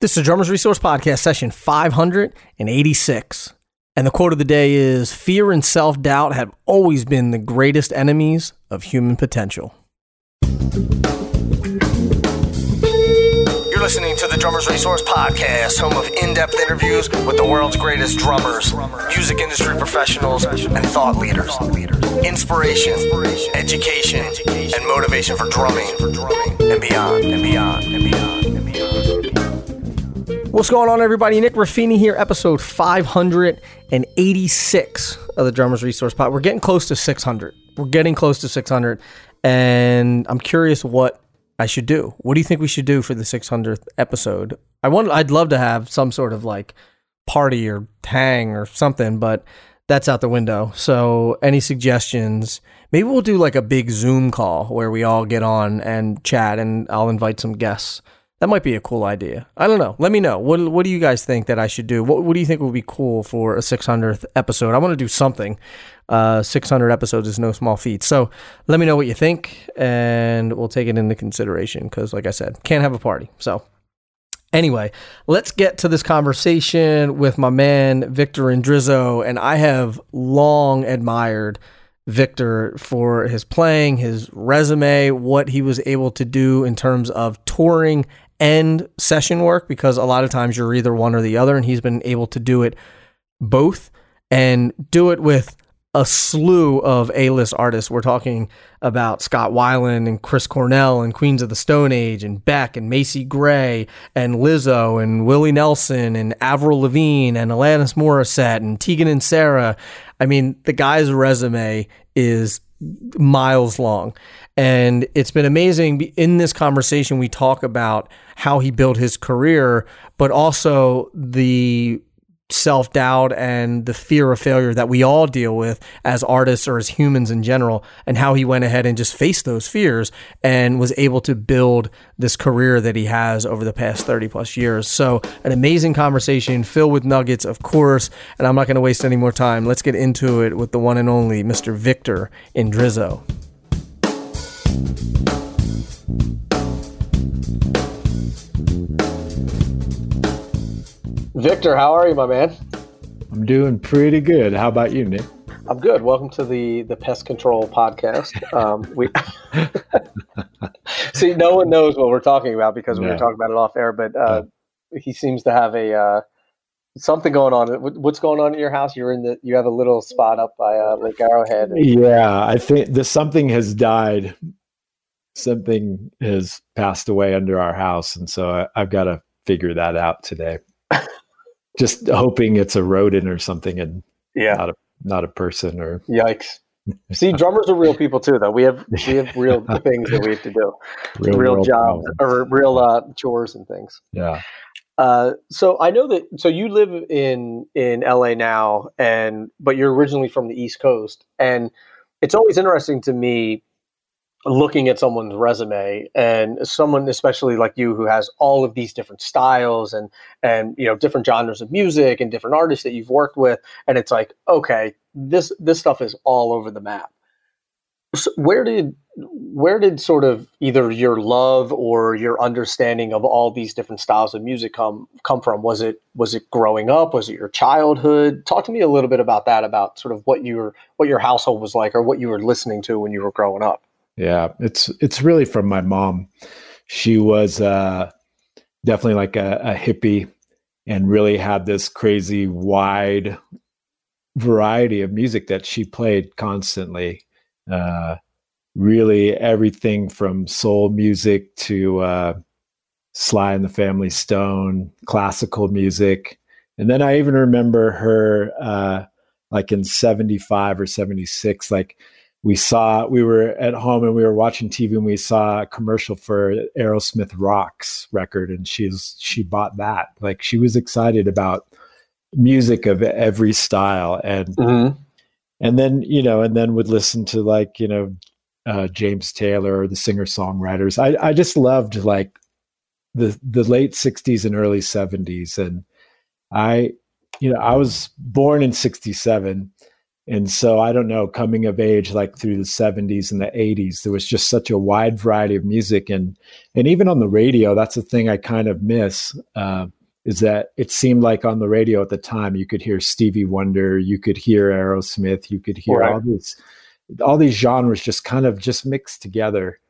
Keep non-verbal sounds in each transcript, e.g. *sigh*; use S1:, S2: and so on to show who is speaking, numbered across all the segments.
S1: This is Drummers Resource Podcast, session 586. And the quote of the day is Fear and self doubt have always been the greatest enemies of human potential. You're listening to the Drummers Resource Podcast, home of in depth interviews with the world's greatest drummers, music industry professionals, and thought leaders. Inspiration, education, and motivation for drumming and beyond, and beyond, and beyond, and beyond. What's going on, everybody? Nick Ruffini here, episode 586 of the Drummers Resource Pod. We're getting close to 600. We're getting close to 600, and I'm curious what I should do. What do you think we should do for the 600th episode? I want. I'd love to have some sort of like party or hang or something, but that's out the window. So, any suggestions? Maybe we'll do like a big Zoom call where we all get on and chat, and I'll invite some guests. That might be a cool idea. I don't know. Let me know. What What do you guys think that I should do? What What do you think would be cool for a 600th episode? I want to do something. Uh, 600 episodes is no small feat. So let me know what you think, and we'll take it into consideration. Because, like I said, can't have a party. So anyway, let's get to this conversation with my man Victor Indrizzo, and I have long admired. Victor for his playing, his resume, what he was able to do in terms of touring and session work because a lot of times you're either one or the other, and he's been able to do it both and do it with a slew of A-list artists. We're talking about Scott Weiland and Chris Cornell and Queens of the Stone Age and Beck and Macy Gray and Lizzo and Willie Nelson and Avril Lavigne and Alanis Morissette and Tegan and Sara. I mean, the guy's resume is miles long. And it's been amazing. In this conversation, we talk about how he built his career, but also the self doubt and the fear of failure that we all deal with as artists or as humans in general, and how he went ahead and just faced those fears and was able to build this career that he has over the past 30 plus years. So, an amazing conversation filled with nuggets, of course. And I'm not going to waste any more time. Let's get into it with the one and only Mr. Victor Indrizzo. Victor, how are you, my man?
S2: I'm doing pretty good. How about you, Nick?
S1: I'm good. Welcome to the the pest control podcast. Um, we *laughs* see no one knows what we're talking about because we were talking about it off air, but uh, he seems to have a uh, something going on. What's going on at your house? You're in the you have a little spot up by uh, Lake Arrowhead.
S2: Yeah, I think the something has died. Something has passed away under our house, and so I, I've got to figure that out today. *laughs* Just hoping it's a rodent or something and yeah. not a not a person or
S1: yikes. *laughs* See drummers are real people too though. We have *laughs* we have real things that we have to do. Real, real jobs problem. or real uh, chores and things.
S2: Yeah.
S1: Uh, so I know that. So you live in in LA now, and but you're originally from the East Coast, and it's always interesting to me looking at someone's resume and someone especially like you who has all of these different styles and and you know different genres of music and different artists that you've worked with and it's like okay this this stuff is all over the map. So where did where did sort of either your love or your understanding of all these different styles of music come come from? Was it was it growing up? Was it your childhood? Talk to me a little bit about that about sort of what your what your household was like or what you were listening to when you were growing up
S2: yeah, it's it's really from my mom. She was uh, definitely like a, a hippie and really had this crazy wide variety of music that she played constantly. Uh, really everything from soul music to uh, Sly and the Family Stone, classical music. And then I even remember her uh, like in 75 or 76, like we saw we were at home and we were watching TV and we saw a commercial for Aerosmith Rocks record and she's she bought that. Like she was excited about music of every style and mm-hmm. and then you know and then would listen to like you know uh, James Taylor or the singer songwriters. I I just loved like the the late 60s and early 70s and I you know I was born in 67 and so I don't know, coming of age like through the 70s and the 80s, there was just such a wide variety of music. And, and even on the radio, that's the thing I kind of miss. Uh, is that it seemed like on the radio at the time you could hear Stevie Wonder, you could hear Aerosmith, you could hear right. all these all these genres just kind of just mixed together.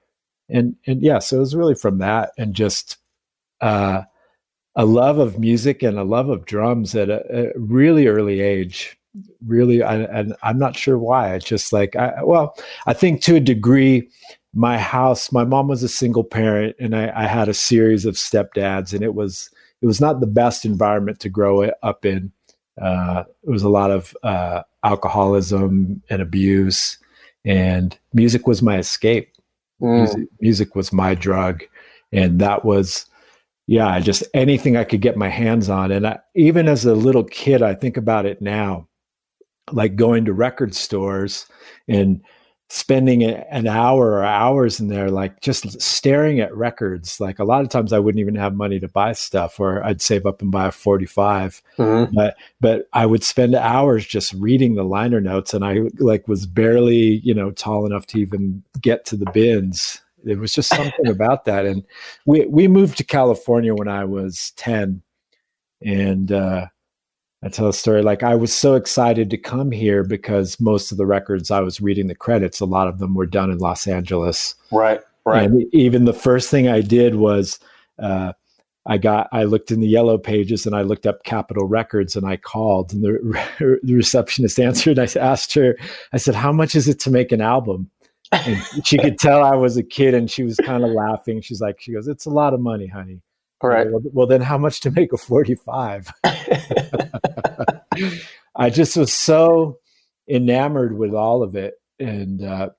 S2: And and yeah, so it was really from that and just uh, a love of music and a love of drums at a, a really early age really I, and i'm not sure why. It's just like I, well i think to a degree my house my mom was a single parent and I, I, had a series of stepdads and it was it was not the best environment to grow up in. Uh, it was a lot of uh, alcoholism and abuse and music was my escape. Mm. music, music was my drug and that was yeah just anything i could get my hands on. And I, even as a little kid i think about it now like going to record stores and spending an hour or hours in there like just staring at records. Like a lot of times i wouldn't even have money to buy stuff or i'd save up and buy a 45 mm-hmm. but but i would spend hours just reading the liner notes and i like was barely you know tall enough to even get to the bins. It was just something *laughs* about that and we we moved to california when i was 10 and uh I tell a story like I was so excited to come here because most of the records I was reading the credits, a lot of them were done in Los Angeles.
S1: Right, right.
S2: And even the first thing I did was uh, I got I looked in the yellow pages and I looked up Capitol Records and I called and the, *laughs* the receptionist answered. I asked her, I said, "How much is it to make an album?" And she could tell I was a kid and she was kind of laughing. She's like, she goes, "It's a lot of money, honey."
S1: Right.
S2: Well, well, then how much to make a 45? *laughs* I just was so enamored with all of it. And uh,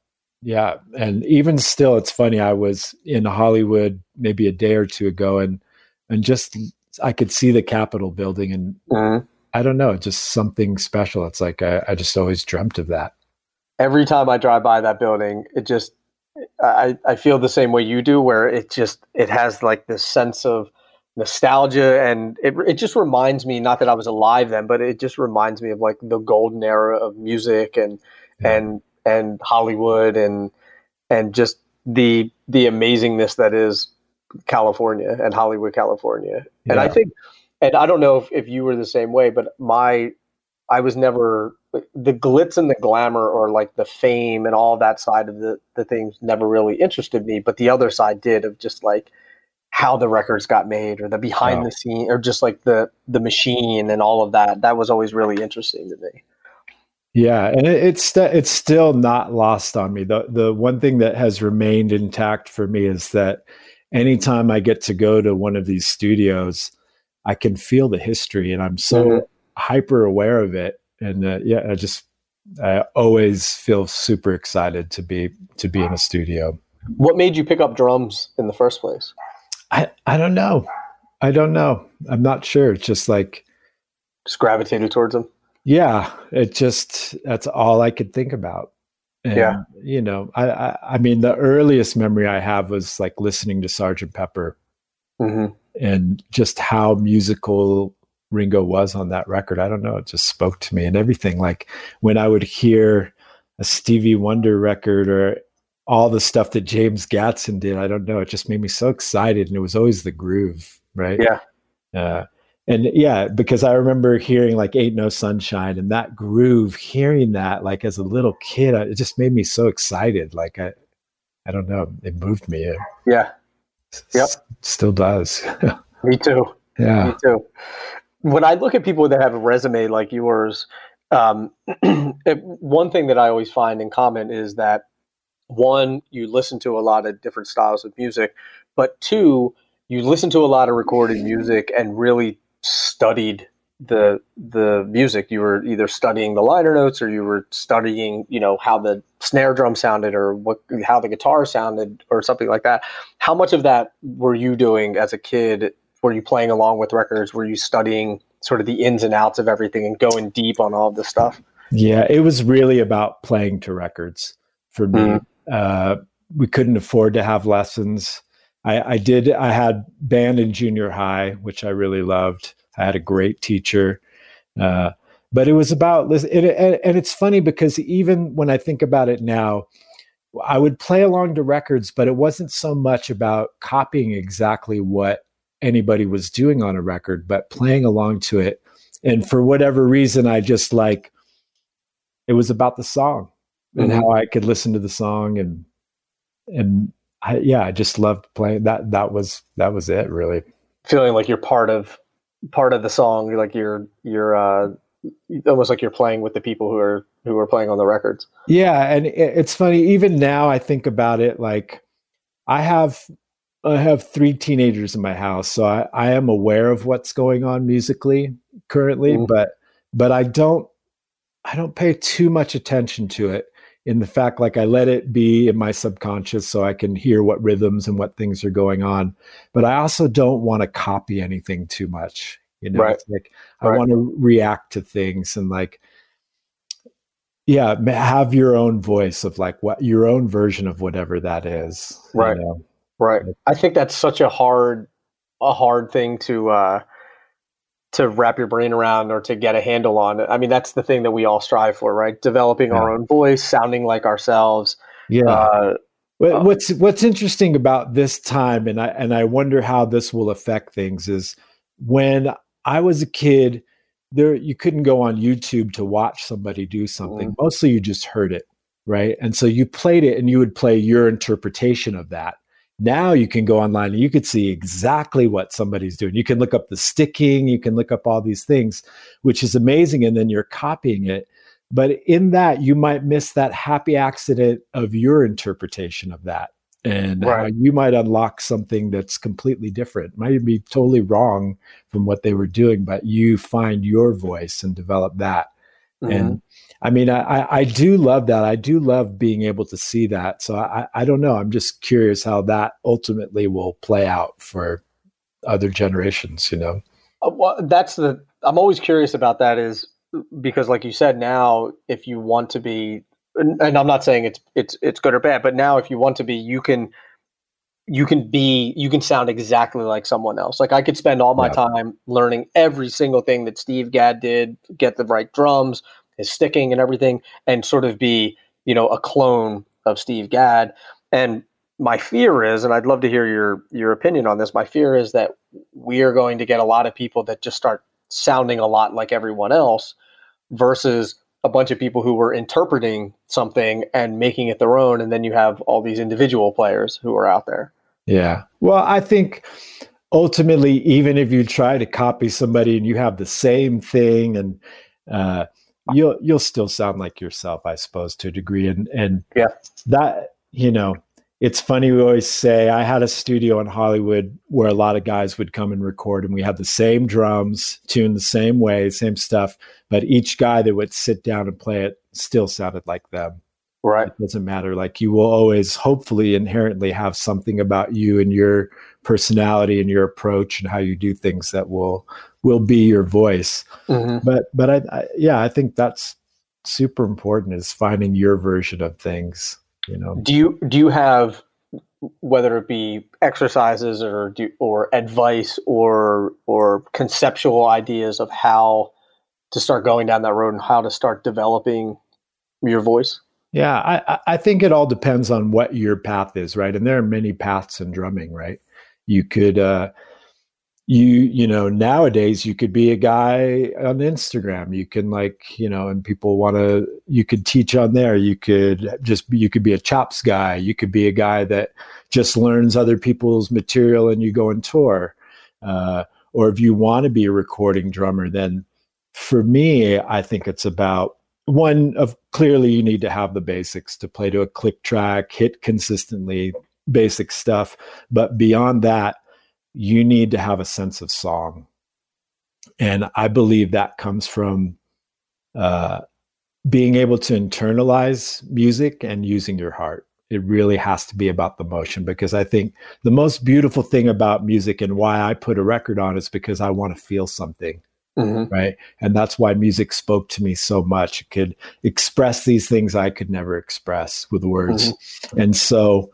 S2: yeah, and even still, it's funny. I was in Hollywood maybe a day or two ago and, and just I could see the Capitol building and mm-hmm. I don't know, just something special. It's like I, I just always dreamt of that.
S1: Every time I drive by that building, it just I, I feel the same way you do, where it just it has like this sense of nostalgia, and it it just reminds me not that I was alive then, but it just reminds me of like the golden era of music and yeah. and and Hollywood and and just the the amazingness that is California and Hollywood, California. Yeah. And I think, and I don't know if, if you were the same way, but my I was never the glitz and the glamour or like the fame and all that side of the, the things never really interested me. But the other side did of just like how the records got made or the behind wow. the scene or just like the the machine and all of that. That was always really interesting to me.
S2: Yeah, and it, it's it's still not lost on me. The the one thing that has remained intact for me is that anytime I get to go to one of these studios, I can feel the history, and I'm so mm-hmm hyper aware of it and uh, yeah i just i always feel super excited to be to be in a studio.
S1: What made you pick up drums in the first place?
S2: I i don't know. I don't know. I'm not sure. It's just like
S1: just gravitated towards them?
S2: Yeah. It just that's all i could think about. And, yeah. you know I, I, I mean the earliest memory i have was like listening to sergeant pepper mm-hmm. and just how musical Ringo was on that record. I don't know. It just spoke to me and everything. Like when I would hear a Stevie Wonder record or all the stuff that James Gadson did, I don't know. It just made me so excited. And it was always the groove, right?
S1: Yeah.
S2: Uh, and yeah, because I remember hearing like Ain't No Sunshine and that groove, hearing that like as a little kid, it just made me so excited. Like I, I don't know, it moved me.
S1: Yeah.
S2: Yep. S- still does. *laughs*
S1: me too.
S2: Yeah.
S1: Me too when I look at people that have a resume like yours, um, *clears throat* one thing that I always find in common is that one, you listen to a lot of different styles of music, but two, you listen to a lot of recorded music and really studied the the music. You were either studying the liner notes or you were studying, you know, how the snare drum sounded or what how the guitar sounded or something like that. How much of that were you doing as a kid were you playing along with records? Were you studying sort of the ins and outs of everything and going deep on all of this stuff?
S2: Yeah, it was really about playing to records for me. Mm-hmm. Uh, we couldn't afford to have lessons. I, I, did. I had band in junior high, which I really loved. I had a great teacher, uh, but it was about and, and it's funny because even when I think about it now, I would play along to records, but it wasn't so much about copying exactly what anybody was doing on a record, but playing along to it. And for whatever reason, I just like it was about the song mm-hmm. and how I could listen to the song and and I, yeah, I just loved playing that. That was that was it, really.
S1: Feeling like you're part of part of the song, like you're you're uh, almost like you're playing with the people who are who are playing on the records.
S2: Yeah, and it's funny. Even now, I think about it. Like, I have I have three teenagers in my house, so I, I am aware of what's going on musically currently, mm-hmm. but but I don't I don't pay too much attention to it in the fact like I let it be in my subconscious so I can hear what rhythms and what things are going on. But I also don't want to copy anything too much. You know,
S1: right.
S2: like I right. want to react to things and like yeah, have your own voice of like what your own version of whatever that is.
S1: Right.
S2: You know?
S1: Right. I think that's such a hard a hard thing to uh to wrap your brain around or to get a handle on. I mean, that's the thing that we all strive for, right? Developing yeah. our own voice, sounding like ourselves.
S2: Yeah. Uh, what's what's interesting about this time, and I and I wonder how this will affect things, is when I was a kid, there you couldn't go on YouTube to watch somebody do something. Mm. Mostly you just heard it, right? And so you played it and you would play your interpretation of that. Now you can go online and you could see exactly what somebody's doing. You can look up the sticking, you can look up all these things, which is amazing. And then you're copying it. But in that, you might miss that happy accident of your interpretation of that and right. you might unlock something that's completely different might be totally wrong from what they were doing but you find your voice and develop that mm-hmm. and i mean I, I do love that i do love being able to see that so I, I don't know i'm just curious how that ultimately will play out for other generations you know
S1: uh, well that's the i'm always curious about that is because like you said now if you want to be and I'm not saying it's it's it's good or bad, but now if you want to be, you can you can be you can sound exactly like someone else. Like I could spend all my yeah. time learning every single thing that Steve Gadd did, get the right drums, his sticking and everything, and sort of be, you know, a clone of Steve Gadd. And my fear is, and I'd love to hear your your opinion on this, my fear is that we are going to get a lot of people that just start sounding a lot like everyone else versus a bunch of people who were interpreting something and making it their own and then you have all these individual players who are out there
S2: yeah well i think ultimately even if you try to copy somebody and you have the same thing and uh, you'll you'll still sound like yourself i suppose to a degree. And and
S1: yeah.
S2: that you know it's funny we always say i had a studio in hollywood where a lot of guys would come and record and we had the same drums tuned the same way same stuff but each guy that would sit down and play it still sounded like them
S1: right.
S2: It doesn't matter. Like you will always hopefully inherently have something about you and your personality and your approach and how you do things that will will be your voice. Mm-hmm. but but I, I yeah i think that's super important is finding your version of things you know?
S1: Do you do you have whether it be exercises or do, or advice or or conceptual ideas of how to start going down that road and how to start developing your voice
S2: yeah i i think it all depends on what your path is right? And there are many paths in drumming right? You could uh you you know nowadays you could be a guy on instagram. You can like you know and people want to you could teach on there. You could just you could be a chops guy. You could be a guy that just learns other people's material and you go and tour. Uh, or if you want to be a recording drummer then for me i think it's about one of clearly you need to have the basics to play to a click track hit consistently basic stuff but beyond that you need to have a sense of song. And I believe that comes from uh, being able to internalize music and using your heart. It really has to be about the motion because I think the most beautiful thing about music and why I put a record on is because I want to feel something. Mm-hmm. Right. And that's why music spoke to me so much. It could express these things I could never express with words. Mm-hmm. And so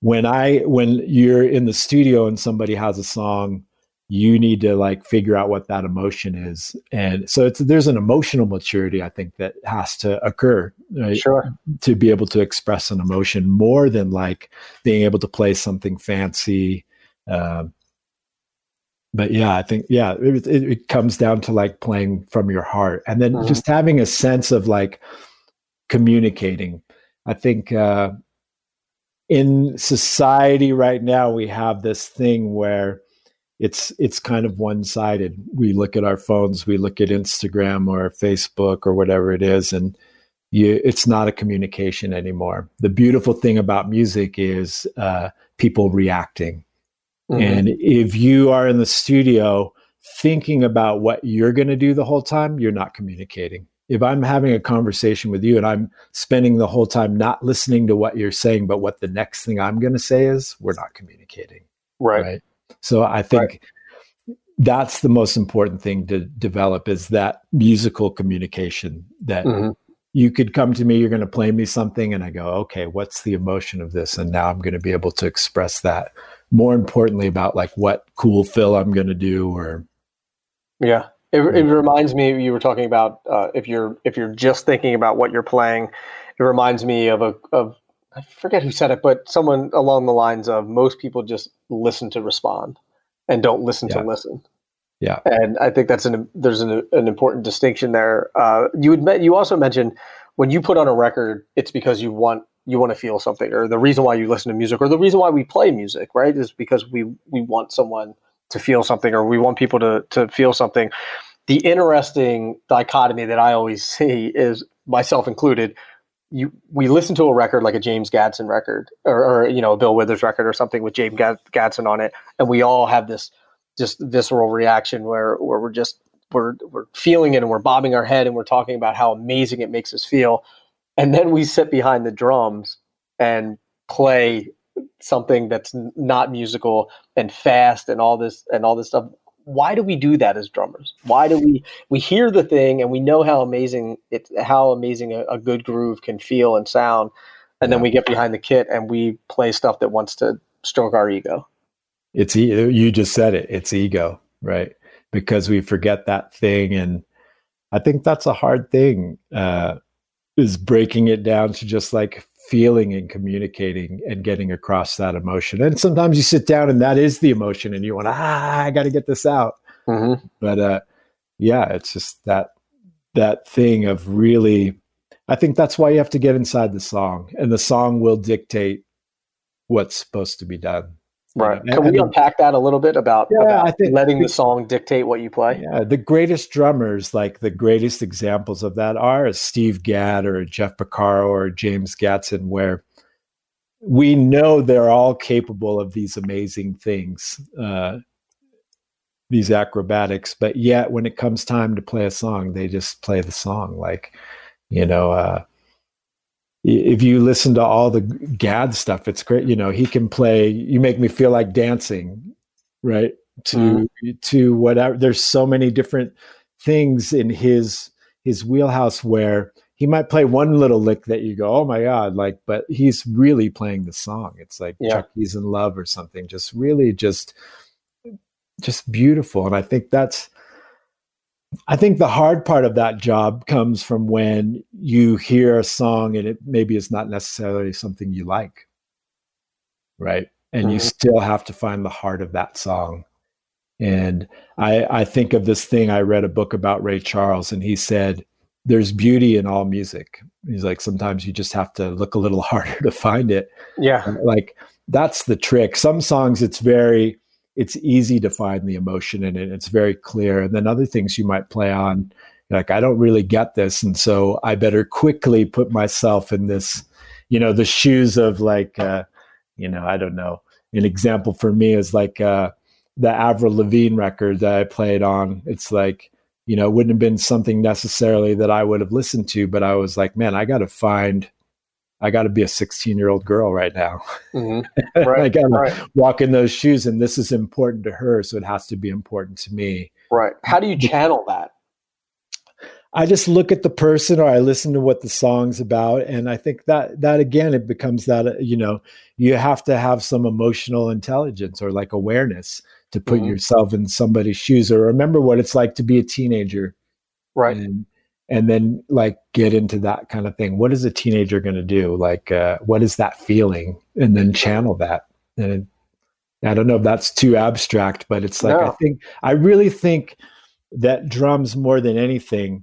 S2: when I when you're in the studio and somebody has a song you need to like figure out what that emotion is and so it's there's an emotional maturity i think that has to occur right?
S1: Sure.
S2: to be able to express an emotion more than like being able to play something fancy um, but yeah i think yeah it, it, it, comes down to like playing from your heart and then mm-hmm. just having a sense of like communicating. I think uh, in society right now we have this thing where it's it's kind of one-sided. We look at our phones we look at instagram or facebook or whatever it is and you, it's not a communication anymore. The beautiful thing about music is uh, people reacting mm-hmm. and if you are in the studio thinking about what you're going to do the whole time you're not communicating if i'm having a conversation with you and i'm spending the whole time not listening to what you're saying but what the next thing i'm going to say is we're not communicating
S1: right, right?
S2: So I think right. that's the most important thing to develop is that musical communication that mm-hmm. you could come to me, you're going to play me something, and I go, okay, what's the emotion of this? And now I'm going to be able to express that. More importantly, about like what cool fill I'm going to do, or
S1: yeah, it, it reminds me. You were talking about uh, if you're if you're just thinking about what you're playing, it reminds me of a of I forget who said it, but someone along the lines of most people just listen to respond and don't listen yeah. to listen.
S2: Yeah,
S1: and I think that's an there's an, an important distinction there. Uh, you would you also mentioned when you put on a record, it's because you want you want to feel something, or the reason why you listen to music, or the reason why we play music, right, is because we we want someone to feel something, or we want people to to feel something. The interesting dichotomy that I always *laughs* see is myself included you we listen to a record like a James Gadson record or, or, you know a Bill Withers record or something with James Gadson on it, and we all have this just visceral reaction where where we're just we're we're feeling it and we're bobbing our head and we're talking about how amazing it makes us feel, and then we sit behind the drums and play something that's not musical and fast and all this and all this stuff why do we do that as drummers? Why do we we hear the thing and we know how amazing it how amazing a, a good groove can feel and sound, and yeah. then we get behind the kit and we play stuff that wants to stroke our ego.
S2: It's you just said it. It's ego, right? Because we forget that thing, and I think that's a hard thing. Uh, is breaking it down to just like feeling and communicating and getting across that emotion. And sometimes you sit down and that is the emotion and you want, ah, I got to get this out. Mm-hmm. But uh, yeah, it's just that that thing of really. I think that's why you have to get inside the song, and the song will dictate what's supposed to be done.
S1: Right. Can we unpack that a little bit about, yeah, about I think letting the song dictate what you play?
S2: Yeah, the greatest drummers, like the greatest examples of that are Steve Gadd or Jeff Porcaro or James Gadson, where we know they're all capable of these amazing things, uh, these acrobatics, but yet when it comes time to play a song, they just play the song. Like, you know, uh, if you listen to all the Gadd stuff, it's great. You know, he can play. You make me feel like dancing, right? To mm. to whatever. There's so many different things in his his wheelhouse where he might play one little lick that you go, oh my god, like, but he's really playing the song. It's like yeah. Chuck E.'s in Love or something. Just really, just just beautiful. And I think that's I think the hard part of that job comes from when you hear a song and it maybe is not necessarily something you like. Right. And mm-hmm. you still have to find the heart of that song. And I, I think of this thing. I read a book about Ray Charles, and he said, There's beauty in all music. He's like, Sometimes you just have to look a little *laughs* harder to find it.
S1: Yeah.
S2: Like, that's the trick. Some songs, it's very, it's easy to find the emotion in it. It's very clear. And then other things you might play on, like, I don't really get this. And so I better quickly put myself in this, you know, the shoes of like, uh, you know, I don't know. An example for me is like uh, the Avril Lavigne record that I played on. It's like, you know, it wouldn't have been something necessarily that I would have listened to, but I was like, man, I got to find I got to be a 16 year old girl right now. Mm-hmm. *laughs* Right, I got to right. walk in those shoes, and this is important to her, so it has to be important to me.
S1: Right. How do you channel that?
S2: I just look at the person, or I listen to what the song's about, and I think that that again, it becomes that uh, you know you have to have some emotional intelligence or like awareness to put
S1: Mhm.
S2: yourself in somebody's shoes or remember what it's like to be a teenager
S1: Right.
S2: and and then like get into that kind of thing. What is a teenager going to do? Like uh, what is that feeling? And then channel that. And i don't know if that's too abstract but it's like i think i really think that drums more than anything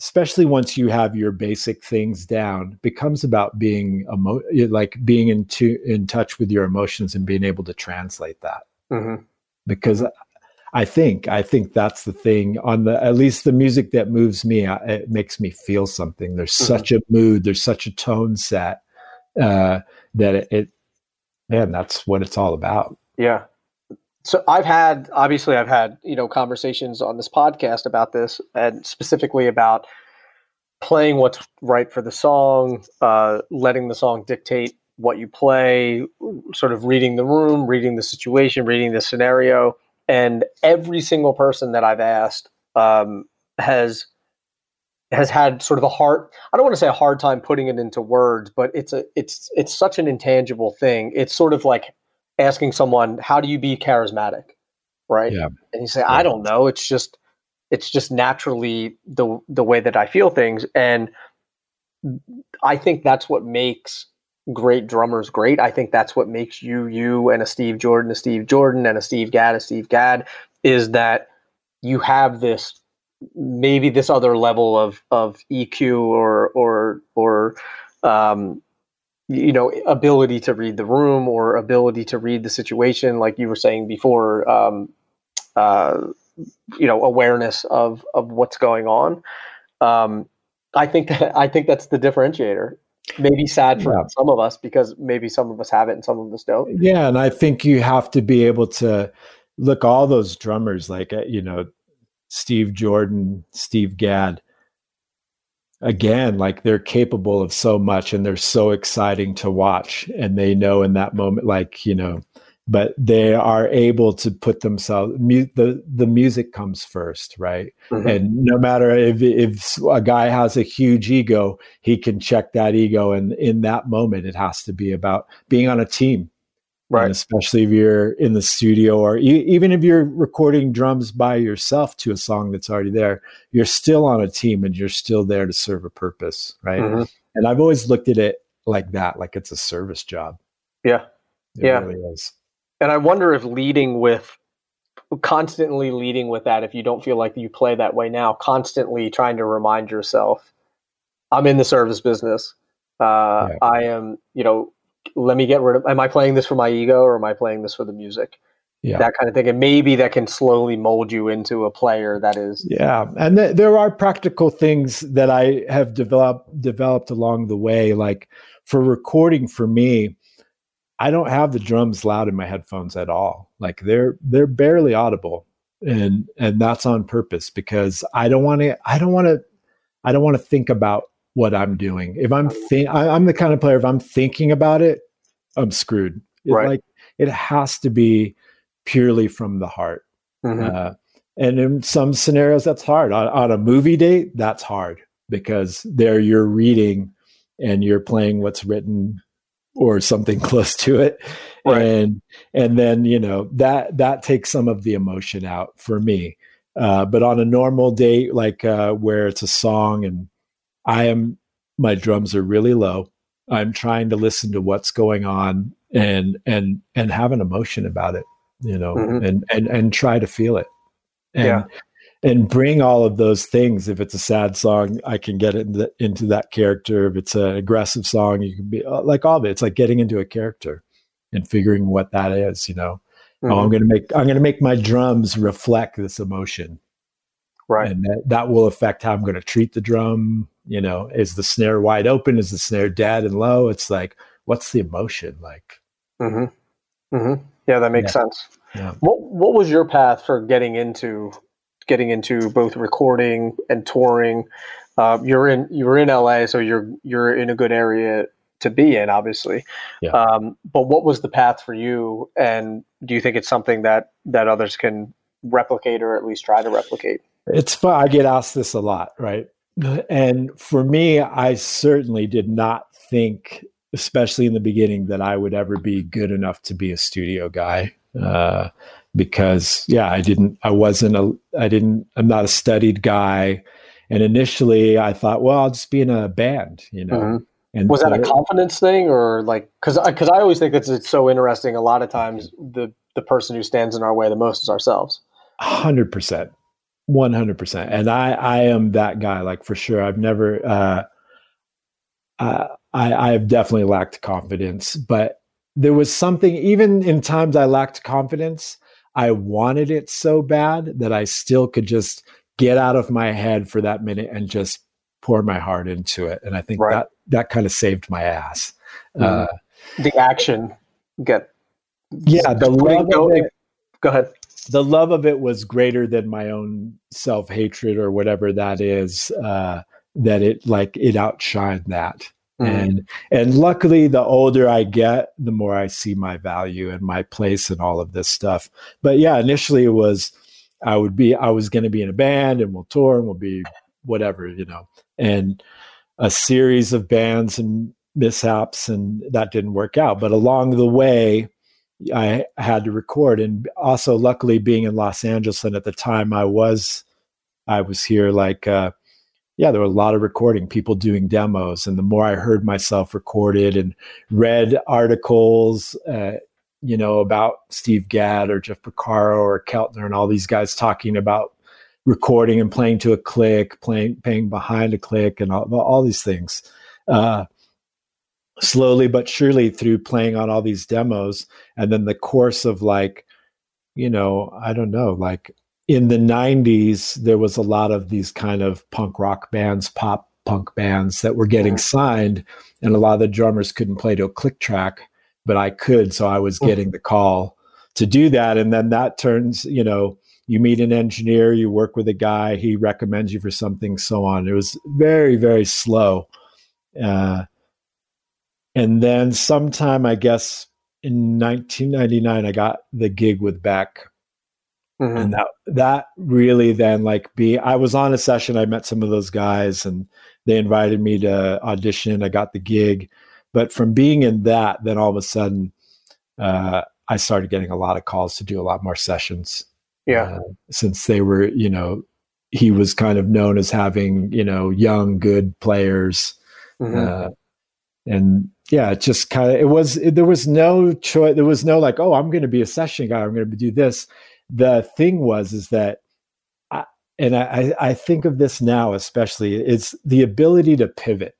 S2: especially once you have your basic things down becomes about being emo- like being in, to, in touch with your emotions and being able to translate that.
S1: Hmm
S2: because I think I think that's the thing on the at least the music that moves me. I, it makes me feel something. There's
S1: Mhm.
S2: such a mood. There's such a tone set uh, that it, it. Man, that's what it's all about.
S1: Yeah. So I've had obviously I've had, you know, conversations on this podcast about this and specifically about playing what's right for the song, uh, letting the song dictate what you play, sort of reading the room, reading the situation, reading the scenario. And every single person that I've asked um, has has had sort of a hard I don't want to say a hard time putting it into words, but it's a it's it's such an intangible thing. It's sort of like asking someone, "How do you be charismatic?" Right?
S2: Yeah.
S1: And you say, "I don't know. It's just it's just naturally the the way that I feel things." And I think that's what makes great drummers great. I think that's what makes you you and a Steve Jordan a Steve Jordan and a Steve Gadd a Steve Gadd is that you have this maybe this other level of of EQ or or or um, you know ability to read the room or ability to read the situation like you were saying before um, uh, you know awareness of of what's going on um, I think that I think that's the differentiator maybe sad for
S2: Yeah.
S1: some of us because maybe some of us have it and some of us don't
S2: Yeah, and I think you have to be able to look all those drummers like uh, you know Steve Jordan, Steve Gadd. Again, like they're capable of so much and they're so exciting to watch and they know in that moment like, you know, but they are able to put themselves mu- the the music comes first, right?
S1: Mhm.
S2: and no matter if if a guy has a huge ego he can check that ego and in that moment it has to be about being on a team
S1: Right.
S2: and especially if you're in the studio or e- even if you're recording drums by yourself to a song that's already there you're still on a team and you're still there to serve a purpose right
S1: Mhm.
S2: and i've always looked at it like that like it's a service job
S1: Yeah.
S2: it
S1: Yeah.
S2: really is
S1: And I wonder if leading with constantly leading with that, if you don't feel like you play that way now, constantly trying to remind yourself, I'm in the service business. Uh,
S2: Yeah.
S1: I am, you know, let me get rid of, am I playing this for my ego or am I playing this for the music?
S2: Yeah.
S1: That kind of thing. And maybe that can slowly mold you into a player that is,
S2: Yeah, and th- there are practical things that I have developed developed along the way. Like for recording, for me, I don't have the drums loud in my headphones at all. Like they're they're barely audible, and and that's on purpose because I don't want to. I don't want to. I don't want to think about what I'm doing. If I'm think, I, I'm the kind of player. If I'm thinking about it, I'm screwed. It,
S1: Right.
S2: Like it has to be purely from the heart.
S1: Mhm.
S2: Uh, and in some scenarios, that's hard. On, on a movie date, that's hard because there you're reading and you're playing what's written or something *laughs* close to it,
S1: Right.
S2: and and then you know that that takes some of the emotion out for me. Uh, but on a normal date, like uh, where it's a song and I am, my drums are really low. I'm trying to listen to what's going on and and and have an emotion about it you know
S1: Mhm.
S2: and and and try to feel it and
S1: Yeah.
S2: And bring all of those things. If it's a sad song i can get into, into that character. If it's an aggressive song you can be uh, like all of it. It's like getting into a character and figuring what that is you know? Oh i'm
S1: Mhm.
S2: going to make i'm to make my drums reflect this emotion.
S1: Right.
S2: and that, that will affect how i'm going to treat the drum you know? Is the snare wide open? Is the snare dead and low? It's like what's the emotion like?
S1: Hmm hmm Yeah, that makes
S2: Yeah.
S1: sense.
S2: Yeah.
S1: What What was your path for getting into getting into both recording and touring? Uh, you're in you were in LA, so you're you're in a good area to be in, obviously.
S2: Yeah.
S1: Um, but what was the path for you? And do you think it's something that that others can replicate or at least try to replicate?
S2: It's fun. I get asked this a lot, right? And for me, I certainly did not think, especially in the beginning, that I would ever be good enough to be a studio guy. Uh, because yeah, I didn't, I wasn't a, I didn't, I'm not a studied guy. And initially I thought, well, I'll just be in a band, you know.
S1: Mm-hmm. And was that a confidence thing or like, cause I, cause I always think that it's so interesting. A lot of times the, the person who stands in our way the most is ourselves.
S2: Hundred percent. 100% and i i am that guy like for sure i've never uh i i have definitely lacked confidence but there was something even in times i lacked confidence i wanted it so bad that i still could just get out of my head for that minute and just pour my heart into it and i think right. that that kind of saved my ass mm-hmm. uh,
S1: the action get
S2: yeah the love
S1: go, go ahead
S2: the love of it was greater than my own self hatred or whatever that is. Uh, that it like it outshined that. Mm-hmm. And and luckily, the older I get, the more I see my value and my place and all of this stuff. But yeah, initially it was I would be I was going to be in a band and we'll tour and we'll be whatever you know, and a series of bands and mishaps and that didn't work out. But along the way, I had to record. And also, luckily, being in Los Angeles, and at the time I was, I was here. Like, uh, yeah, there were a lot of recording, people doing demos, and the more I heard myself recorded and read articles, uh, you know, about Steve Gadd or Jeff Porcaro or Keltner and all these guys talking about recording and playing to a click, playing, playing behind a click, and all, all these things. Uh, slowly but surely through playing on all these demos and then the course of like you know i don't know like in the 90s there was a lot of these kind of punk rock bands pop punk bands that were getting signed and a lot of the drummers couldn't play to a click track but i could so i was getting the call to do that and then that turns you know you meet an engineer you work with a guy he recommends you for something so on it was very very slow uh, and then sometime, I guess in 1999, I got the gig with Beck. Mm-hmm. And that that really then like be I was on a session, I met some of those guys and they invited me to audition. I got the gig. But from being in that, then all of a sudden uh, I started getting a lot of calls to do a lot more sessions.
S1: Yeah.
S2: Uh, since they were, you know, he was kind of known as having, you know, young, good players. Mm-hmm. Uh, and yeah, it just kind of it was it, there was no choice. There was no like, oh, I'm going to be a session guy. I'm going to do this. The thing was is that, I, and I I think of this now especially it's the ability to pivot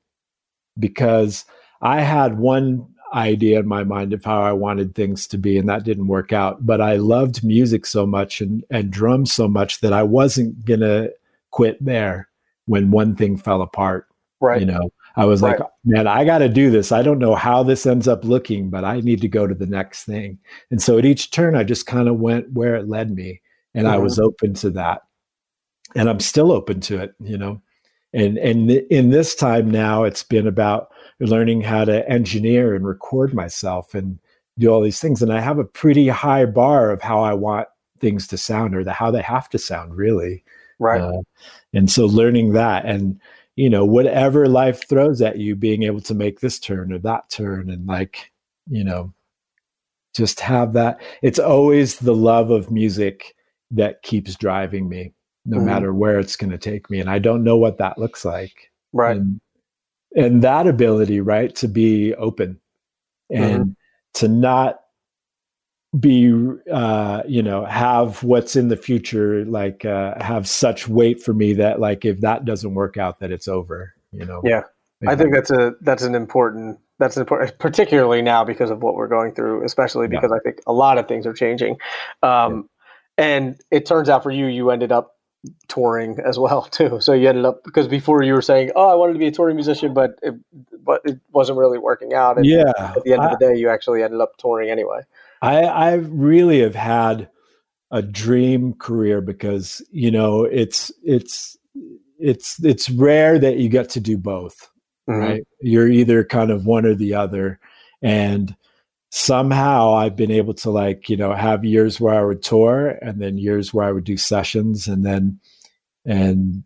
S2: because I had one idea in my mind of how I wanted things to be, and that didn't work out. But I loved music so much and and drums so much that I wasn't gonna quit there when one thing fell apart.
S1: Right.
S2: You know, I was right. like, man, I got to do this. I don't know how this ends up looking, but I need to go to the next thing. And so at each turn, I just kind of went where it led me. And mm-hmm. I was open to that. And I'm still open to it, you know. And and in this time now, it's been about learning how to engineer and record myself and do all these things. And I have a pretty high bar of how I want things to sound or the how they have to sound, really.
S1: Right. Uh,
S2: and so learning that and you know whatever life throws at you being able to make this turn or that turn and like you know just have that it's always the love of music that keeps driving me no mm-hmm. matter where it's going to take me and i don't know what that looks like
S1: right
S2: and, and that ability right to be open and mm-hmm. to not be uh you know have what's in the future like uh have such weight for me that like if that doesn't work out that it's over you know?
S1: Yeah. I think that's a that's an important that's an important particularly now because of what we're going through especially because yeah. i think a lot of things are changing. Um yeah. and it turns out for you you ended up touring as well *laughs* too. So you ended up because before you were saying oh i wanted to be a touring musician but it but it wasn't really working out. And
S2: yeah.
S1: at the end of the day you actually ended up touring anyway
S2: I, I really have had a dream career because you know it's it's it's it's rare that you get to do both mm-hmm. right you're either kind of one or the other and somehow i've been able to like you know have years where i would tour and then years where i would do sessions and then and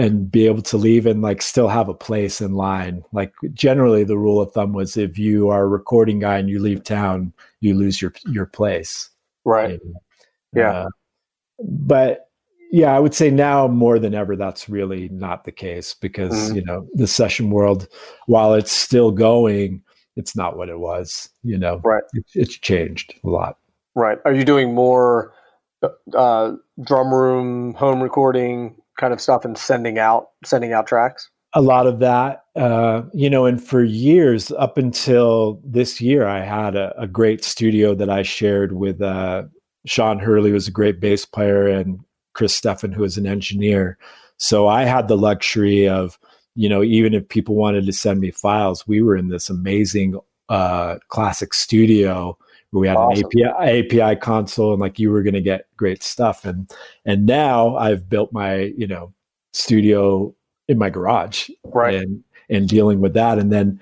S2: and be able to leave and like still have a place in line. Like generally the rule of thumb was if you are a recording guy and you leave town, you lose your your place.
S1: Right. Yeah.
S2: Uh, but yeah, I would say now more than ever, that's really not the case because,
S1: Mhm.
S2: you know, the session world, while it's still going, it's not what it was, you know,
S1: Right.
S2: it, it's changed a lot.
S1: Right. Are you doing more uh, drum room, home recording kind of stuff, and sending out sending out tracks?
S2: a lot of that uh, you know and for years up until this year i had a, a great studio that i shared with uh, sean hurley who was a great bass player and chris steffen who was an engineer so i had the luxury of you know even if people wanted to send me files we were in this amazing uh, classic studio we had
S1: Awesome.
S2: an API, API console and like you were going to get great stuff. And and now I've built my you know studio in my garage
S1: Right.
S2: and and dealing with that. And then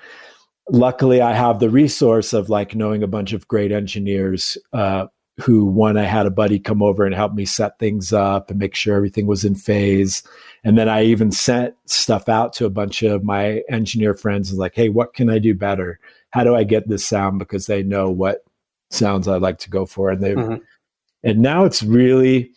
S2: luckily i have the resource of like knowing a bunch of great engineers uh, who one i had a buddy come over and help me set things up and make sure everything was in phase. And then i even sent stuff out to a bunch of my engineer friends and like hey what can i do better? How do i get this sound? Because they know what sounds i'd like to go for and they
S1: Mhm.
S2: and now it's really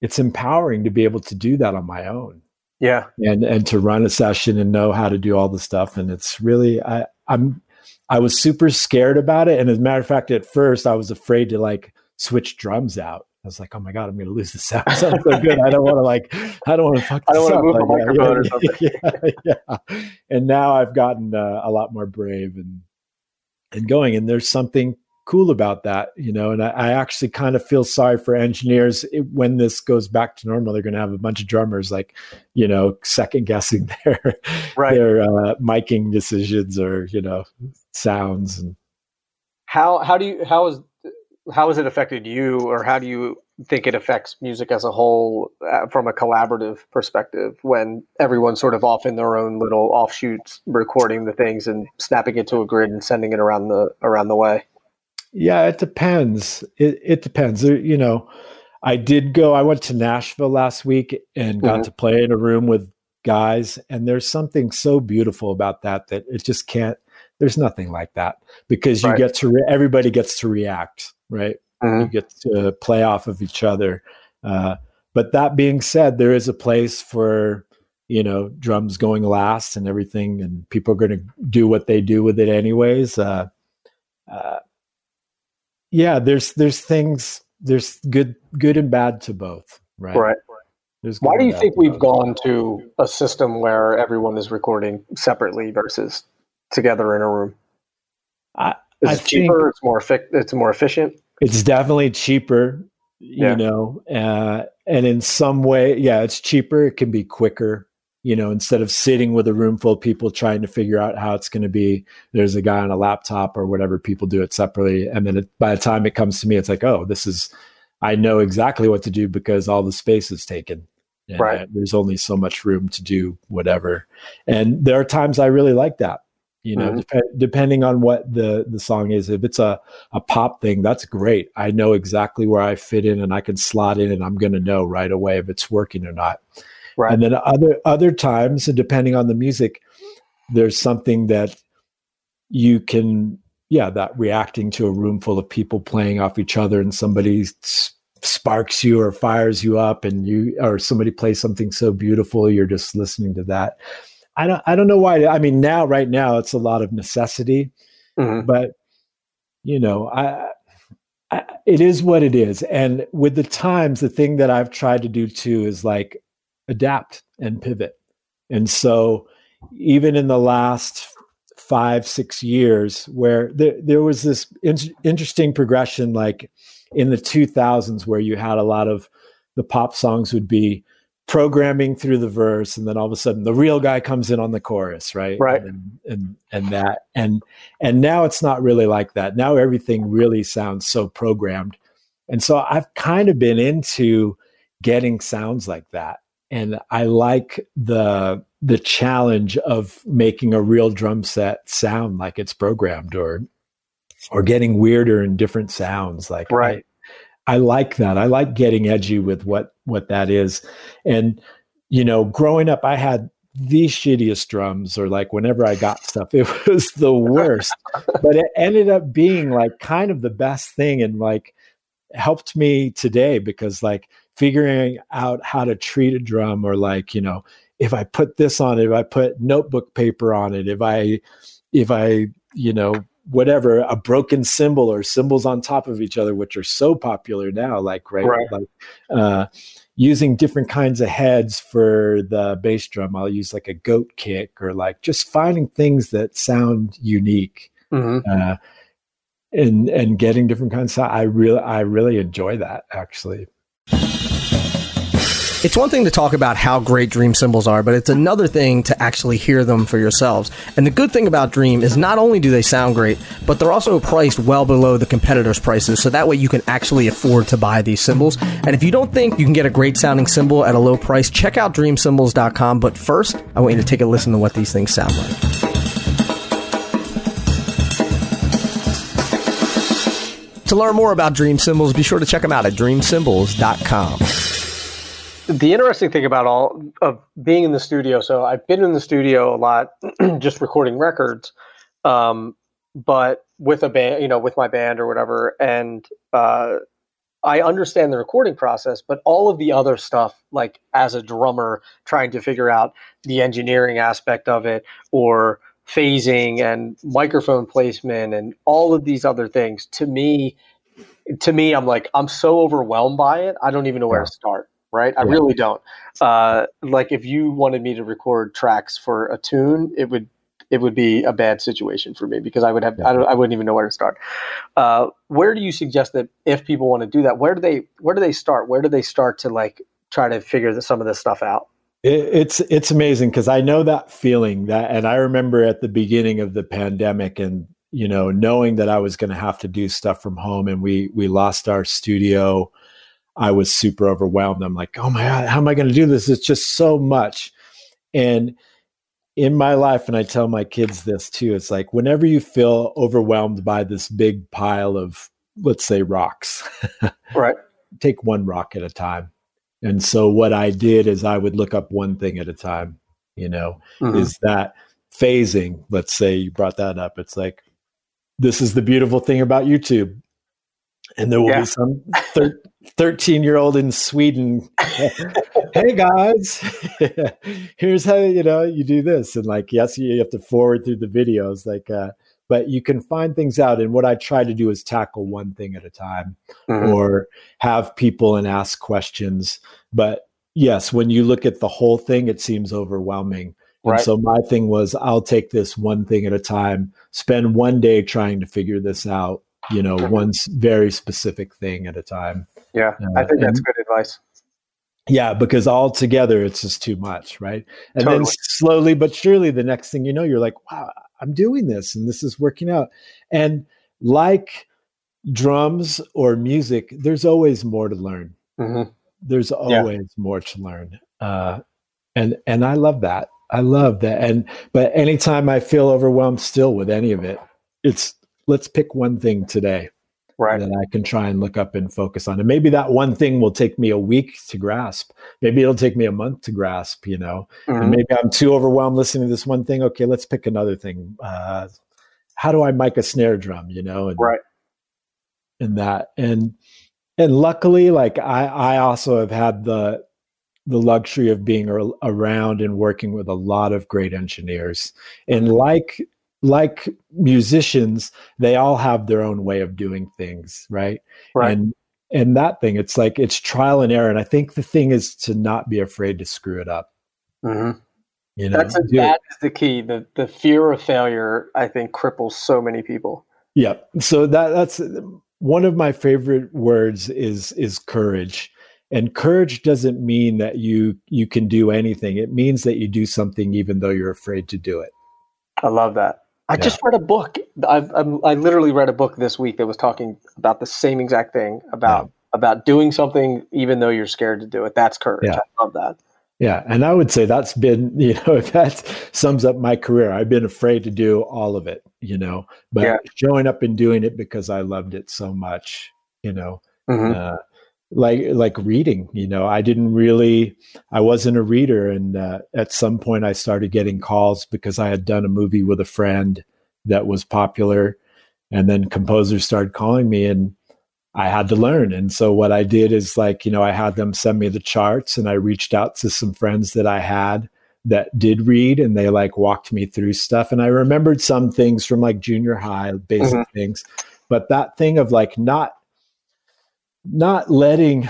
S2: it's empowering to be able to do that on my own
S1: Yeah.
S2: and and to run a session and know how to do all the stuff and it's really i i'm i was super scared about it and as a matter of fact at first i was afraid to like switch drums out i was like oh my god i'm gonna lose the sound it sounds so good i don't want to like i don't want to fuck
S1: I don't wanna
S2: up.
S1: move the
S2: Like,
S1: microphone or something. *laughs*
S2: yeah, yeah. and now i've gotten uh, a lot more brave and and going and there's something cool about that you know and i, I actually kind of feel sorry for engineers it, when this goes back to normal they're going to have a bunch of drummers like you know second guessing *laughs* their
S1: Right.
S2: their uh, miking decisions or you know sounds and
S1: How how do you how is how has it affected you, or how do you think it affects music as a whole uh, from a collaborative perspective when everyone's sort of off in their own little offshoots, recording the things and snapping it to a grid and sending it around the around the way?
S2: Yeah it depends it, it depends you know i did go i went to nashville last week and got
S1: Mhm.
S2: to play in a room with guys and there's something so beautiful about that that it just can't there's nothing like that because you
S1: Right.
S2: get to re- everybody gets to react right you get to play off of each other. Uh, but that being said, there is a place for you know drums going last and everything, and people are going to do what they do with it anyways. Uh, uh, yeah, there's there's things there's good good and bad to both, right?
S1: Right. Why do you think we've
S2: both.
S1: gone to a system where everyone is recording separately versus together in a room?
S2: I- I
S1: it cheaper? It's more effic- It's more efficient.
S2: it's definitely cheaper you
S1: Yeah.
S2: know uh, and in some way yeah it's cheaper it can be quicker you know instead of sitting with a room full of people trying to figure out how it's going to be there's a guy on a laptop or whatever people do it separately and then it, by the time it comes to me it's like oh this is i know exactly what to do because all the space is taken and
S1: Right.
S2: there's only so much room to do whatever and there are times i really like that you know
S1: Mhm.
S2: dep- depending on what the the song is if it's a a pop thing, that's great. I know exactly where I fit in and I can slot in and I'm going to know right away if it's working or not.
S1: Right.
S2: And then other other times, and depending on the music, there's something that you can, yeah, that reacting to a room full of people playing off each other and somebody sparks you or fires you up and you or somebody plays something so beautiful you're just listening to that. I don't I don't know why. I mean now right now it's a lot of necessity
S1: Mhm.
S2: but you know I, I it is what it is and with the times the thing that i've tried to do too is like adapt and pivot. And so even in the last five six years where there, there was this in- interesting progression like in the 2000s where you had a lot of the pop songs would be programming through the verse and then all of a sudden the real guy comes in on the chorus right?
S1: Right.
S2: and and, and that. And and now it's not really like that. Now everything really sounds so programmed. And so i've kind of been into getting sounds like that and i like the the challenge of making a real drum set sound like it's programmed or or getting weirder and different sounds. Like
S1: Right.
S2: I, I like that. I like getting edgy with what what that is. And you know growing up i had the shittiest drums or like whenever i got stuff *laughs* it was the worst. But it ended up being like kind of the best thing and like helped me today because like figuring out how to treat a drum or like you know if i put this on it if i put notebook paper on it if i if i you know whatever a broken cymbal or cymbals on top of each other which are so popular now like right, right. like uh using different kinds of heads for the bass drum i'll use like a goat kick or like just finding things that sound unique mm-hmm. uh, and and getting different kinds of i really i really enjoy that actually
S3: it's one thing to talk about how great Dream cymbals are, but it's another thing to actually hear them for yourselves. And the good thing about Dream is not only do they sound great, but they're also priced well below the competitors' prices, so that way you can actually afford to buy these cymbals. And if you don't think you can get a great sounding cymbal at a low price, check out dreamcymbals.com. But first, I want you to take a listen to what these things sound like. To learn more about Dream Cymbals, be sure to check them out at dreamcymbals.com
S1: the interesting thing about all of being in the studio so i've been in the studio a lot *clears throat* just recording records um, but with a band you know with my band or whatever and uh, i understand the recording process but all of the other stuff like as a drummer trying to figure out the engineering aspect of it or phasing and microphone placement and all of these other things to me to me i'm like i'm so overwhelmed by it i don't even know where to start right? I really don't. Uh, like if you wanted me to record tracks for a tune, it would it would be a bad situation for me because I would have yeah. I, I, wouldn't even know where to start. Uh, where do you suggest that if people want to do that, where do they where do they start? Where do they start to like try to figure the, some of this stuff out?
S2: It, it's it's amazing because I know that feeling that, and I remember at the beginning of the pandemic and you know knowing that I was going to have to do stuff from home, and we we lost our studio I was super overwhelmed. I'm like, oh my God, how am I going to do this? It's just so much. And in my life, and I tell my kids this too, it's like whenever you feel overwhelmed by this big pile of, let's say, rocks, *laughs*
S1: right?
S2: Take one rock at a time. And so what I did is I would look up one thing at a time, you know, mm-hmm. is that phasing. Let's say you brought that up. It's like, this is the beautiful thing about YouTube and there will yeah. be some *laughs* 13 year old in Sweden. *laughs* hey guys, *laughs* here's how you know you do this, and like yes, you have to forward through the videos, like, uh, but you can find things out. And what I try to do is tackle one thing at a time, mm-hmm. or have people and ask questions. But yes, when you look at the whole thing, it seems overwhelming. Right. And so my thing was, I'll take this one thing at a time, spend one day trying to figure this out, you know, one very specific thing at a time.
S1: Yeah, uh, I think that's and, good advice.
S2: Yeah, because all together it's just too much, right? And totally. then slowly but surely, the next thing you know, you're like, wow, I'm doing this and this is working out. And like drums or music, there's always more to learn. Mm-hmm. There's always yeah. more to learn. Uh, and and I love that. I love that. And but anytime I feel overwhelmed still with any of it, it's let's pick one thing today
S1: right.
S2: that i can try and look up and focus on. And maybe that one thing will take me a week to grasp. Maybe it'll take me a month to grasp you know? Mm-hmm. and maybe i'm too overwhelmed listening to this one thing. Okay let's pick another thing. Uh, how do i mic a snare drum you know and
S1: right.
S2: and that. And and luckily like i i also have had the the luxury of being around and working with a lot of great engineers. And like like musicians, they all have their own way of doing things, right?
S1: Right.
S2: And and that thing, it's like it's trial and error. And I think the thing is to not be afraid to screw it up.
S1: Mm-hmm. You know, That's a, that is the key. The the fear of failure, I think, cripples so many people.
S2: Yeah. So that that's one of my favorite words is is courage. And courage doesn't mean that you you can do anything. It means that you do something even though you're afraid to do it.
S1: I love that. I yeah. just read a book. I, I literally read a book this week that was talking about the same exact thing about yeah. about doing something even though you're scared to do it. That's courage. Yeah. I love that.
S2: Yeah, and I would say that's been *laughs* you know that sums up my career. I've been afraid to do all of it, you know, but showing up and doing it because I loved it so much, you know. Mm-hmm. Uh, like like reading you know i didn't really i wasn't a reader and uh, at some point i started getting calls because i had done a movie with a friend that was popular and then composers started calling me and I had to learn. And so what I did is like, you know, I had them send me the charts and I reached out to some friends that I had that did read and they like walked me through stuff. And I remembered some things from like junior high, basic mm-hmm. things. But that thing of like not not letting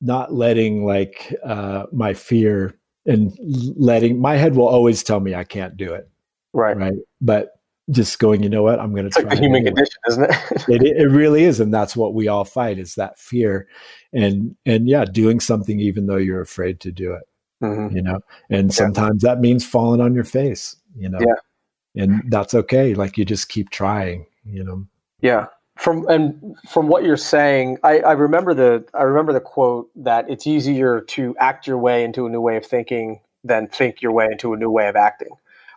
S2: not letting like uh my fear and letting my head will always tell me I can't do it.
S1: Right.
S2: Right. But just going, you know what, I'm going to
S1: try. Like the human condition, isn't it? *laughs*
S2: it? It really is, and that's what we all fight is that fear, and and yeah, doing something even though you're afraid to do it. Mm-hmm. You know, and sometimes that means falling on your face. You know,
S1: yeah,
S2: and that's okay. Like you just keep trying. You know.
S1: Yeah. From and from what you're saying, I, I remember the I remember the quote that it's easier to act your way into a new way of thinking than think your way into a new way of acting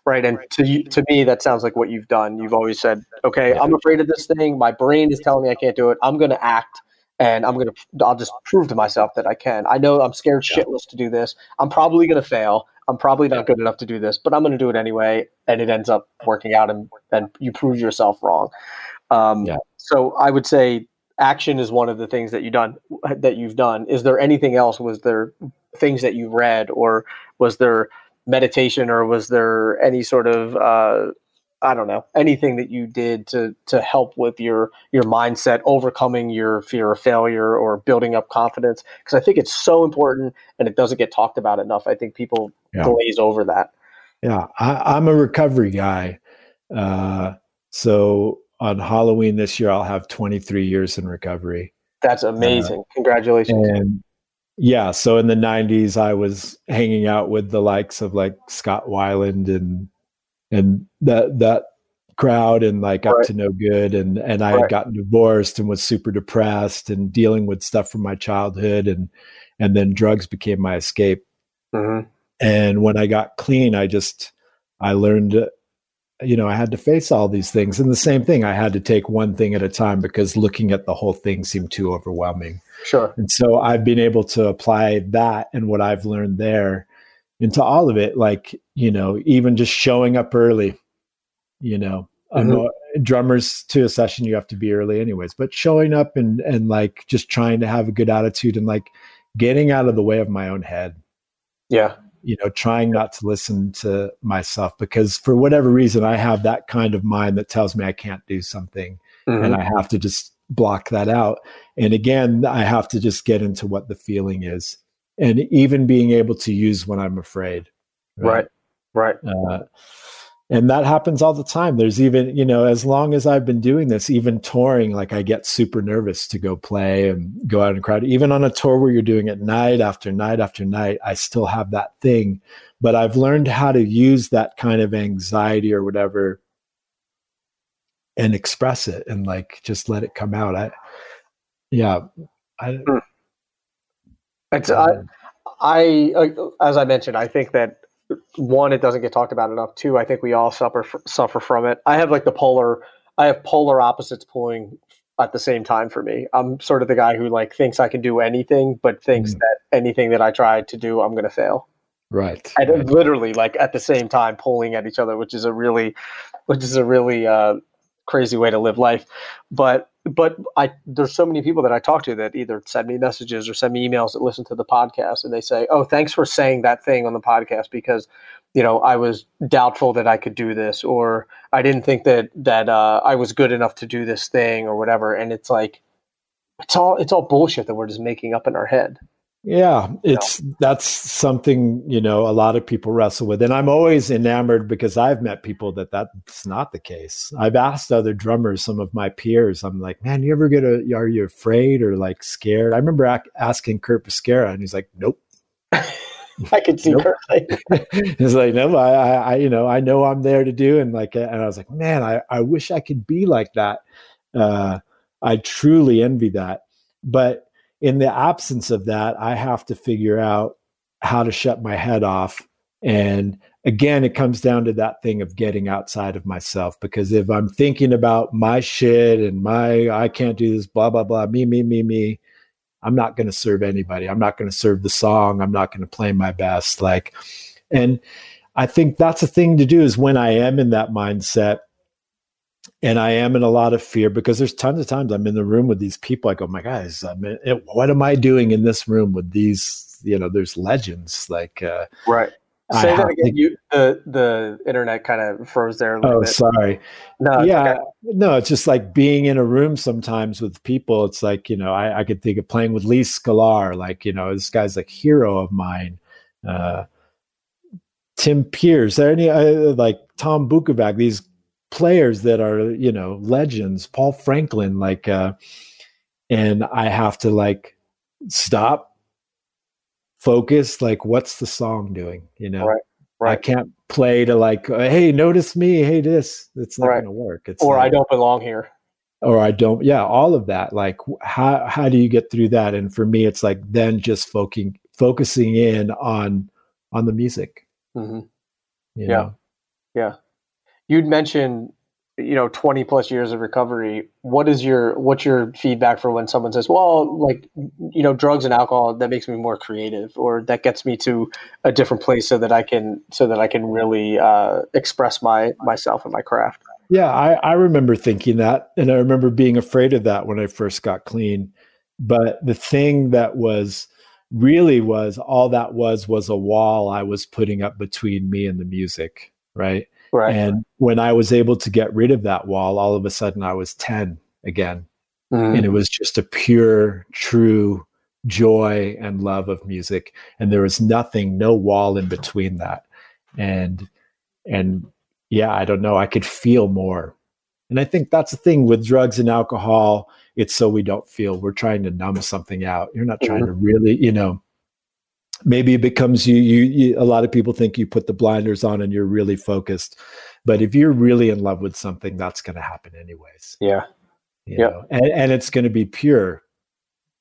S1: right? And to you, to me, that sounds like what you've done. You've always said, "Okay, I'm afraid of this thing. My brain is telling me I can't do it. I'm going to act, and I'm going to. I'll just prove to myself that I can. I know I'm scared shitless to do this. I'm probably going to fail. I'm probably not good enough to do this, but I'm going to do it anyway, and it ends up working out, and and you prove yourself wrong. Um, yeah. So I would say action is one of the things that you done that you've done. Is there anything else? Was there things that you read, or was there meditation or was there any sort of uh, I don't know anything that you did to to help with your your mindset, overcoming your fear of failure or building up confidence? Because I think it's so important and it doesn't get talked about enough. I think people yeah. glaze over that.
S2: Yeah, I, am a recovery guy. Uh, so on Halloween this year, I'll have 23 years in recovery.
S1: That's amazing! Uh, Congratulations!
S2: And yeah, so in the '90s, I was hanging out with the likes of like Scott Weiland and and that that crowd and like right. up to no good and and I right. had gotten divorced and was super depressed and dealing with stuff from my childhood and and then drugs became my escape. Mm-hmm. And when I got clean, I just I learned you know, I had to face all these things. And the same thing, I had to take one thing at a time because looking at the whole thing seemed too overwhelming.
S1: Sure.
S2: And so I've been able to apply that and what I've learned there into all of it. Like, you know, even just showing up early, you know, mm-hmm. drummers to a session, you have to be early anyways, but showing up and, and like just trying to have a good attitude and like getting out of the way of my own head.
S1: Yeah
S2: you know trying not to listen to myself because for whatever reason i have that kind of mind that tells me i can't do something mm-hmm. and i have to just block that out and again i have to just get into what the feeling is and even being able to use when i'm afraid
S1: right right, right.
S2: Uh, and that happens all the time. There's even you know as long as i've been doing this even touring like i get super nervous to go play and go out and crowd. Even on a tour where you're doing it night after night after night i still have that thing. But i've learned how to use that kind of anxiety or whatever and express it and like just let it come out. I yeah i hmm.
S1: it's i i as i mentioned i think that one, it doesn't get talked about enough. Two, I think we all suffer suffer from it. I have like the polar. I have polar opposites pulling at the same time for me. I'm sort of the guy who like thinks I can do anything, but thinks mm. that anything that I try to do, I'm going to fail.
S2: Right.
S1: And right. literally like at the same time pulling at each other, which is a really, which is a really uh, crazy way to live life. But but I there's so many people that I talk to that either send me messages or send me emails that listen to the podcast and they say, "Oh, thanks for saying that thing on the podcast because you know I was doubtful that I could do this or I didn't think that that uh, I was good enough to do this thing or whatever." And it's like it's all it's all bullshit that we're just making up in our head.
S2: Yeah, it's that's something you know a lot of people wrestle with, and I'm always enamored because I've met people that that's not the case. I've asked other drummers, some of my peers, I'm like, man, you ever get a? Are you afraid or like scared? I remember ac- asking Curt Bisquera, and he's like, nope. *laughs*
S1: I could see nope. Curt. *laughs*
S2: he's like, no, I, I, you know, I know I'm there to do, and like, and I was like, man, I, I wish I could be like that. Uh, I truly envy that, but in the absence of that, I have to figure out how to shut my head off. And again, it comes down to that thing of getting outside of myself. Because if I'm thinking about my shit and my, I can't do this, blah, blah, blah, me, me, me, me, I'm not going to serve anybody. I'm not going to serve the song. I'm not going to play my best. Like, and I think that's a thing to do is when I am in that mindset, and I am in a lot of fear because there's tons of times I'm in the room with these people. I go, my guys, I mean, what am I doing in this room with these? You know, there's legends like uh,
S1: right. Say that again. To, you, the the internet kind of froze there. A
S2: oh,
S1: bit.
S2: sorry. No, yeah, okay. no. It's just like being in a room sometimes with people. It's like you know, I, I could think of playing with Lee Sklar. Like you know, this guy's like hero of mine. Uh, Tim Pierce. There any uh, like Tom Bukovac? These players that are you know legends. Paul Franklin. Like, uh, and I have to like stop focus like what's the song doing you know
S1: right, right.
S2: i can't play to like uh, hey notice me hey this it's not right. going to work it's
S1: or
S2: like,
S1: i don't belong here
S2: or i don't yeah all of that like how how do you get through that and for me it's like then just focusing focusing in on on the music
S1: mm-hmm. yeah know? yeah you'd mentioned you know 20 plus years of recovery. What is your what's your feedback for when someone says well like you know drugs and alcohol that makes me more creative or that gets me to a different place so that i can so that i can really uh, express my myself and my craft
S2: yeah I, I remember thinking that and i remember being afraid of that when i first got clean. But the thing that was really was all that was was a wall i was putting up between me and the music right
S1: Right.
S2: And when I was able to get rid of that wall, all of a sudden I was 10 again. Mm. And it was just a pure, true joy and love of music. And there was nothing, no wall in between that. And, and yeah, I don't know, I could feel more. And I think that's the thing with drugs and alcohol. It's so we don't feel. We're trying to numb something out. You're not trying mm-hmm. to really, you know, maybe it becomes you, you, you a lot of people think you put the blinders on and you're really focused but if you're really in love with something that's going to happen anyways.
S1: Yeah.
S2: Yeah and, and it's going to be pure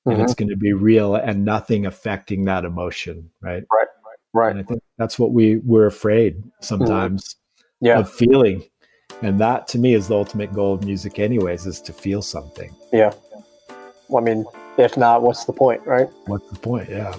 S2: mm-hmm. and it's going to be real and nothing affecting that emotion right?
S1: Right right
S2: and i think that's what we we're afraid sometimes
S1: mm-hmm. yeah.
S2: of feeling. And that to me is the ultimate goal of music anyways is to feel something.
S1: Yeah. Well, i mean if not what's the point right?
S2: What's the point? Yeah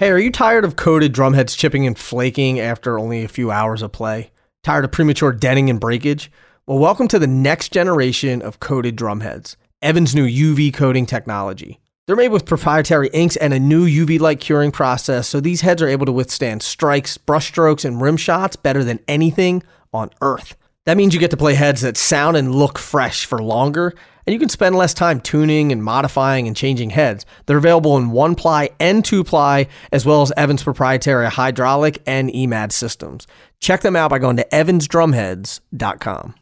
S3: Hey, are you tired of coated drumheads chipping and flaking after only a few hours of play? Tired of premature denting and breakage? Well, welcome to the next generation of coated drumheads, Evans' new UV coating technology. They're made with proprietary inks and a new UV light curing process, so these heads are able to withstand strikes, brushstrokes, and rim shots better than anything on Earth. That means you get to play heads that sound and look fresh for longer, and you can spend less time tuning and modifying and changing heads. They're available in one ply and two ply, as well as Evans' proprietary hydraulic and EMAD systems. Check them out by going to evansdrumheads.com.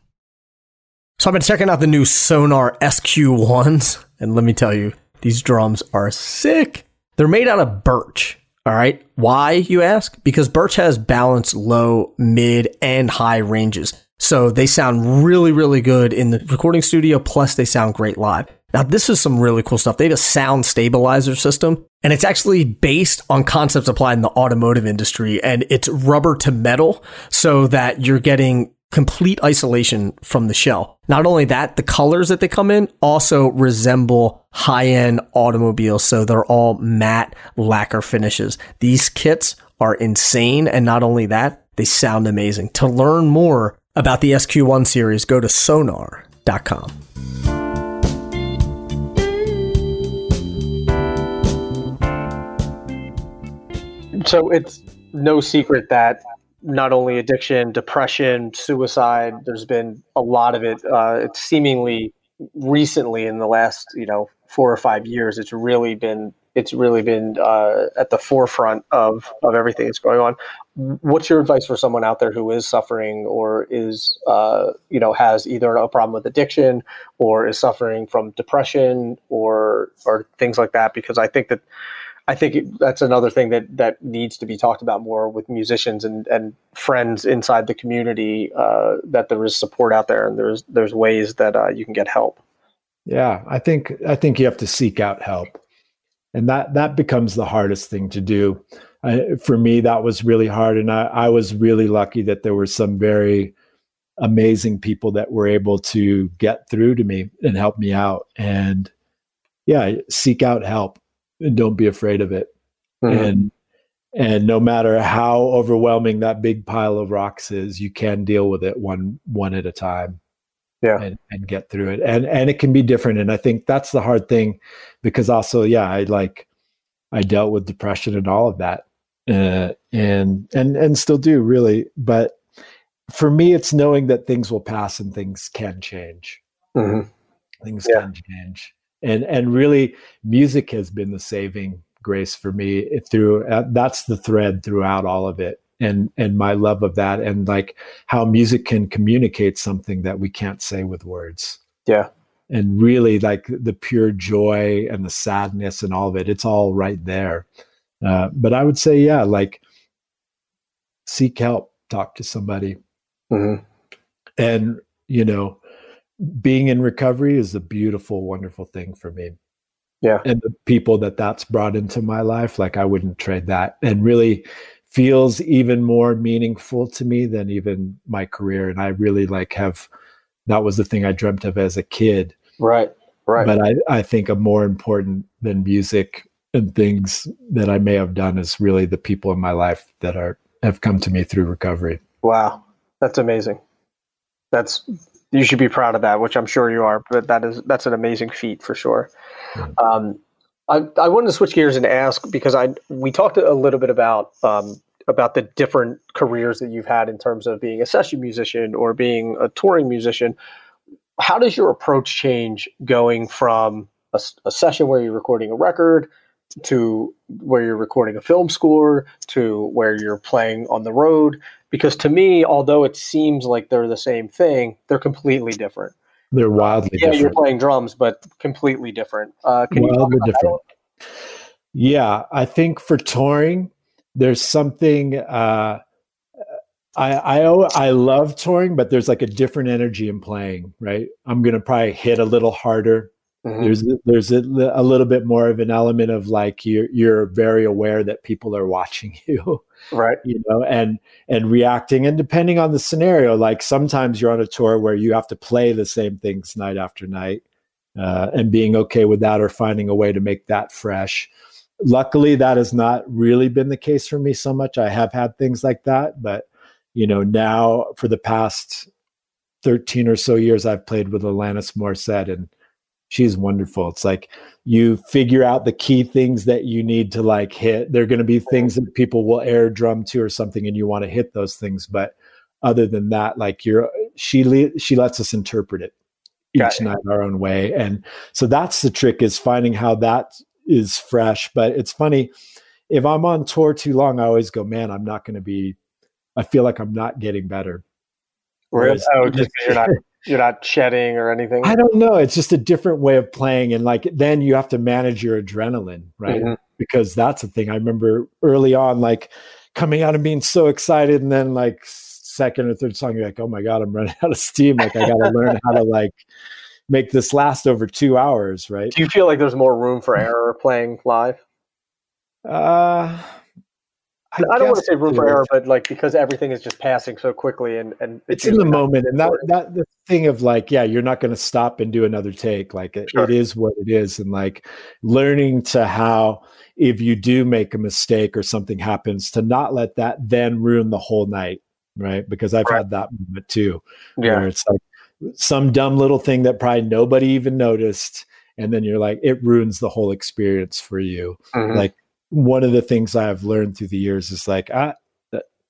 S3: So I've been checking out the new Sonor SQ1s, and let me tell you, these drums are sick. They're made out of birch. All right. Why, you ask? Because birch has balanced low, mid, and high ranges. So they sound really, really good in the recording studio, plus they sound great live. Now, this is some really cool stuff. They have a sound stabilizer system, and it's actually based on concepts applied in the automotive industry, and it's rubber to metal so that you're getting complete isolation from the shell. Not only that, the colors that they come in also resemble high end automobiles. So they're all matte lacquer finishes. These kits are insane. And not only that, they sound amazing. To learn more about the SQ1 series, go to sonor.com.
S1: So it's no secret that not only addiction, depression, suicide, there's been a lot of it. Uh, it's seemingly recently in the last, you know, four or five years, it's really been it's really been uh, at the forefront of of everything that's going on. What's your advice for someone out there who is suffering or is uh, you know has either a problem with addiction or is suffering from depression or or things like that? Because I think that I think that's another thing that that needs to be talked about more with musicians and, and friends inside the community. Uh, that there is support out there, and there's there's ways that uh, you can get help.
S2: Yeah, I think I think you have to seek out help and that that becomes the hardest thing to do. For me that was really hard. And I, I was really lucky that there were some very amazing people that were able to get through to me and help me out. And yeah seek out help and don't be afraid of it. Mm-hmm. and and no matter how overwhelming that big pile of rocks is you can deal with it one one at a time
S1: yeah.
S2: and, and get through it. And and it can be different. And i think that's the hard thing because also yeah i like i dealt with depression and all of that uh, and and and still do really. But for me it's knowing that things will pass and things can change.
S1: Mhm.
S2: things
S1: Yeah.
S2: can change. And and really music has been the saving grace for me through uh, that's the thread throughout all of it and and my love of that and like how music can communicate something that we can't say with words
S1: Yeah.
S2: and really like the pure joy and the sadness and all of it it's all right there uh, but i would say yeah like seek help talk to somebody
S1: Mhm.
S2: and you know being in recovery is a beautiful wonderful thing for me
S1: Yeah.
S2: and the people that that's brought into my life like i wouldn't trade that and really feels even more meaningful to me than even my career and i really like have that was the thing i dreamt of as a kid
S1: Right. Right.
S2: but I, I think a more important than music and things that I may have done is really the people in my life that are have come to me through recovery.
S1: Wow, that's amazing. That's you should be proud of that, which I'm sure you are. But that is that's an amazing feat for sure.
S2: Yeah.
S1: Um, I I wanted to switch gears and ask because I we talked a little bit about um, about the different careers that you've had in terms of being a session musician or being a touring musician. How does your approach change going from a session where you're recording a record to where you're recording a film score to where you're playing on the road? because to me, although it seems like they're the same thing, they're completely different.
S2: They're wildly different.
S1: Yeah, you're playing drums, but completely different. Uh, can you talk
S2: Wildly
S1: that?
S2: different. Yeah, I think for touring, there's something uh I I I love touring, but there's like a different energy in playing, right? I'm gonna probably hit a little harder.
S1: Mhm.
S2: there's there's a, a little bit more of an element of like you're you're very aware that people are watching *laughs* you
S1: Right.
S2: you know and and reacting and depending on the scenario like sometimes you're on a tour where you have to play the same things night after night uh, and being okay with that or finding a way to make that fresh luckily that has not really been the case for me so much. I have had things like that but you know now for the past 13 or so years i've played with alanis morissette and she's wonderful. It's like you figure out the key things that you need to like hit. There're going to be things that people will air drum to or something and you want to hit those things but other than that like you're she le- she lets us interpret it each night our own way and so that's the trick is finding how that is fresh but it's funny if i'm on tour too long i always go man i'm not going to be i feel like i'm not getting better Whereas-
S1: Oh, just you're not you're not shedding or anything.
S2: I don't know. It's just a different way of playing. And like then you have to manage your adrenaline, right?
S1: Mhm.
S2: Because that's the thing. I remember early on, like coming out and being so excited, and then like second or third song, you're like, oh my God, I'm running out of steam. Like I gotta learn how to like make this last over two hours, right?
S1: Do you feel like there's more room for error playing live?
S2: Uh
S1: I, don't want to say room for error, but like because everything is just passing so quickly and and
S2: it's in the moment and that that the thing of like yeah you're not going to stop and do another take like it,
S1: Sure.
S2: it is what it is and like learning to how if you do make a mistake or something happens to not let that then ruin the whole night right because i've
S1: Right.
S2: had that moment too
S1: Yeah.
S2: where it's like some dumb little thing that probably nobody even noticed and then you're like it ruins the whole experience for you
S1: Mhm.
S2: like one of the things I've learned through the years is like, ah,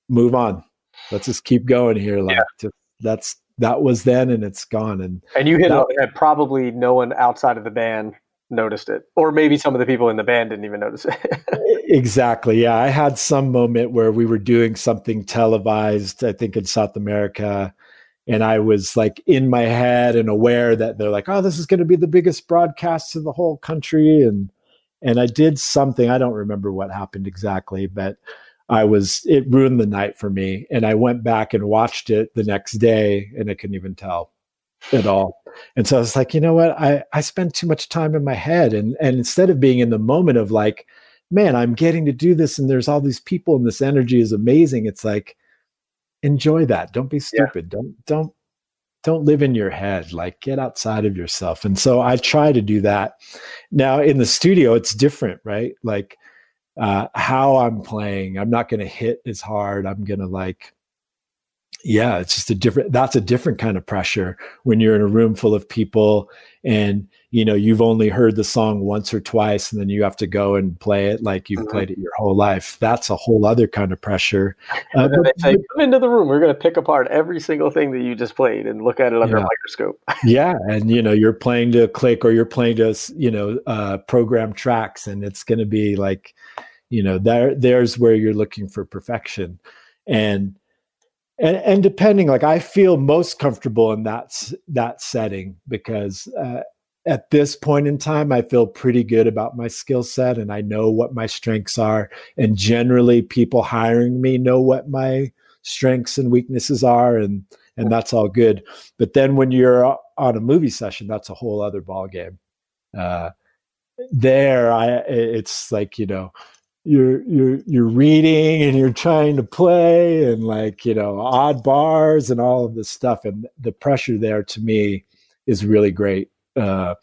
S2: move on. Let's just keep going here. Like,
S1: Yeah.
S2: just, that's that was then, and it's gone. And
S1: and you hit
S2: that-
S1: it that probably no one outside of the band noticed it, or maybe some of the people in the band didn't even notice it. *laughs*
S2: exactly, yeah, I had some moment where we were doing something televised. I think in South America. And I was like in my head and aware that they're like, oh, this is going to be the biggest broadcast to the whole country. And and I did something. I don't remember what happened exactly, but I was it ruined the night for me. And I went back and watched it the next day, and I couldn't even tell at all. And so I was like, you know what? I I spent too much time in my head, and and instead of being in the moment of like, man, I'm getting to do this, and there's all these people, and this energy is amazing. It's like, enjoy that. Don't be
S1: Yeah.
S2: stupid. Don't don't don't live in your head like get outside of yourself and so i try to do that now in the studio it's different right like uh, how I'm playing. I'm not going to hit as hard. I'm going to like, yeah, it's just a different, that's a different kind of pressure when you're in a room full of people and, you know, you've only heard the song once or twice and then you have to go and play it like you've mm-hmm. played it your whole life. That's a whole other kind of pressure.
S1: Uh, but, they say, come into the room. We're going to pick apart every single thing that you just played and look at it under yeah. a microscope. *laughs*
S2: yeah. And, you know, you're playing to click or you're playing to, you know, uh, program tracks and it's going to be like, you know, there, there's where you're looking for perfection. And, and, and depending like i feel most comfortable in that that setting because uh, at this point in time i feel pretty good about my skill set and i know what my strengths are and generally people hiring me know what my strengths and weaknesses are and and that's all good. But then when you're on a movie session that's a whole other ball game uh, there i it's like you know you're you're you're reading and you're trying to play and like you know odd bars and all of this stuff and the pressure there to me is really great uh,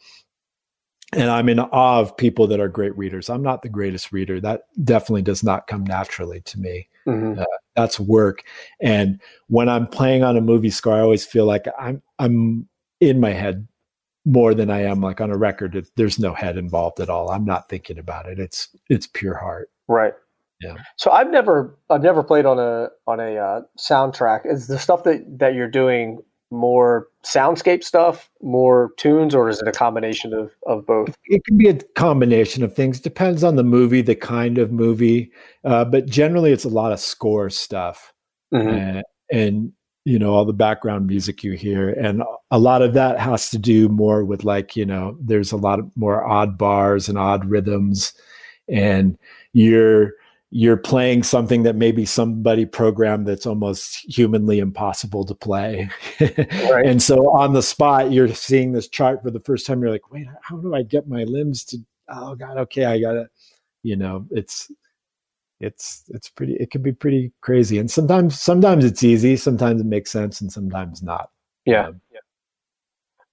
S2: and i'm in awe of people that are great readers i'm not the greatest reader that definitely does not come naturally to me mm-hmm. uh, that's work and when i'm playing on a movie score i always feel like i'm i'm in my head more than I am like on a record. there's no head involved at all. I'm not thinking about it. It's it's pure heart.
S1: Right.
S2: Yeah.
S1: So I've never I've never played on a on a uh, soundtrack. Is the stuff that that you're doing more soundscape stuff, more tunes, or is it a combination of of both?
S2: It can be a combination of things. Depends on the movie, the kind of movie, uh, but generally it's a lot of score stuff. Mm-hmm. And, and you know all the background music you hear and a lot of that has to do more with like you know there's a lot of more odd bars and odd rhythms and you're you're playing something that maybe somebody programmed that's almost humanly impossible to play *laughs* right. and so on the spot you're seeing this chart for the first time you're like wait how do i get my limbs to oh god okay i got it you know it's it's it's pretty it can be pretty crazy and sometimes sometimes it's easy sometimes it makes sense and sometimes not
S1: yeah, um, yeah.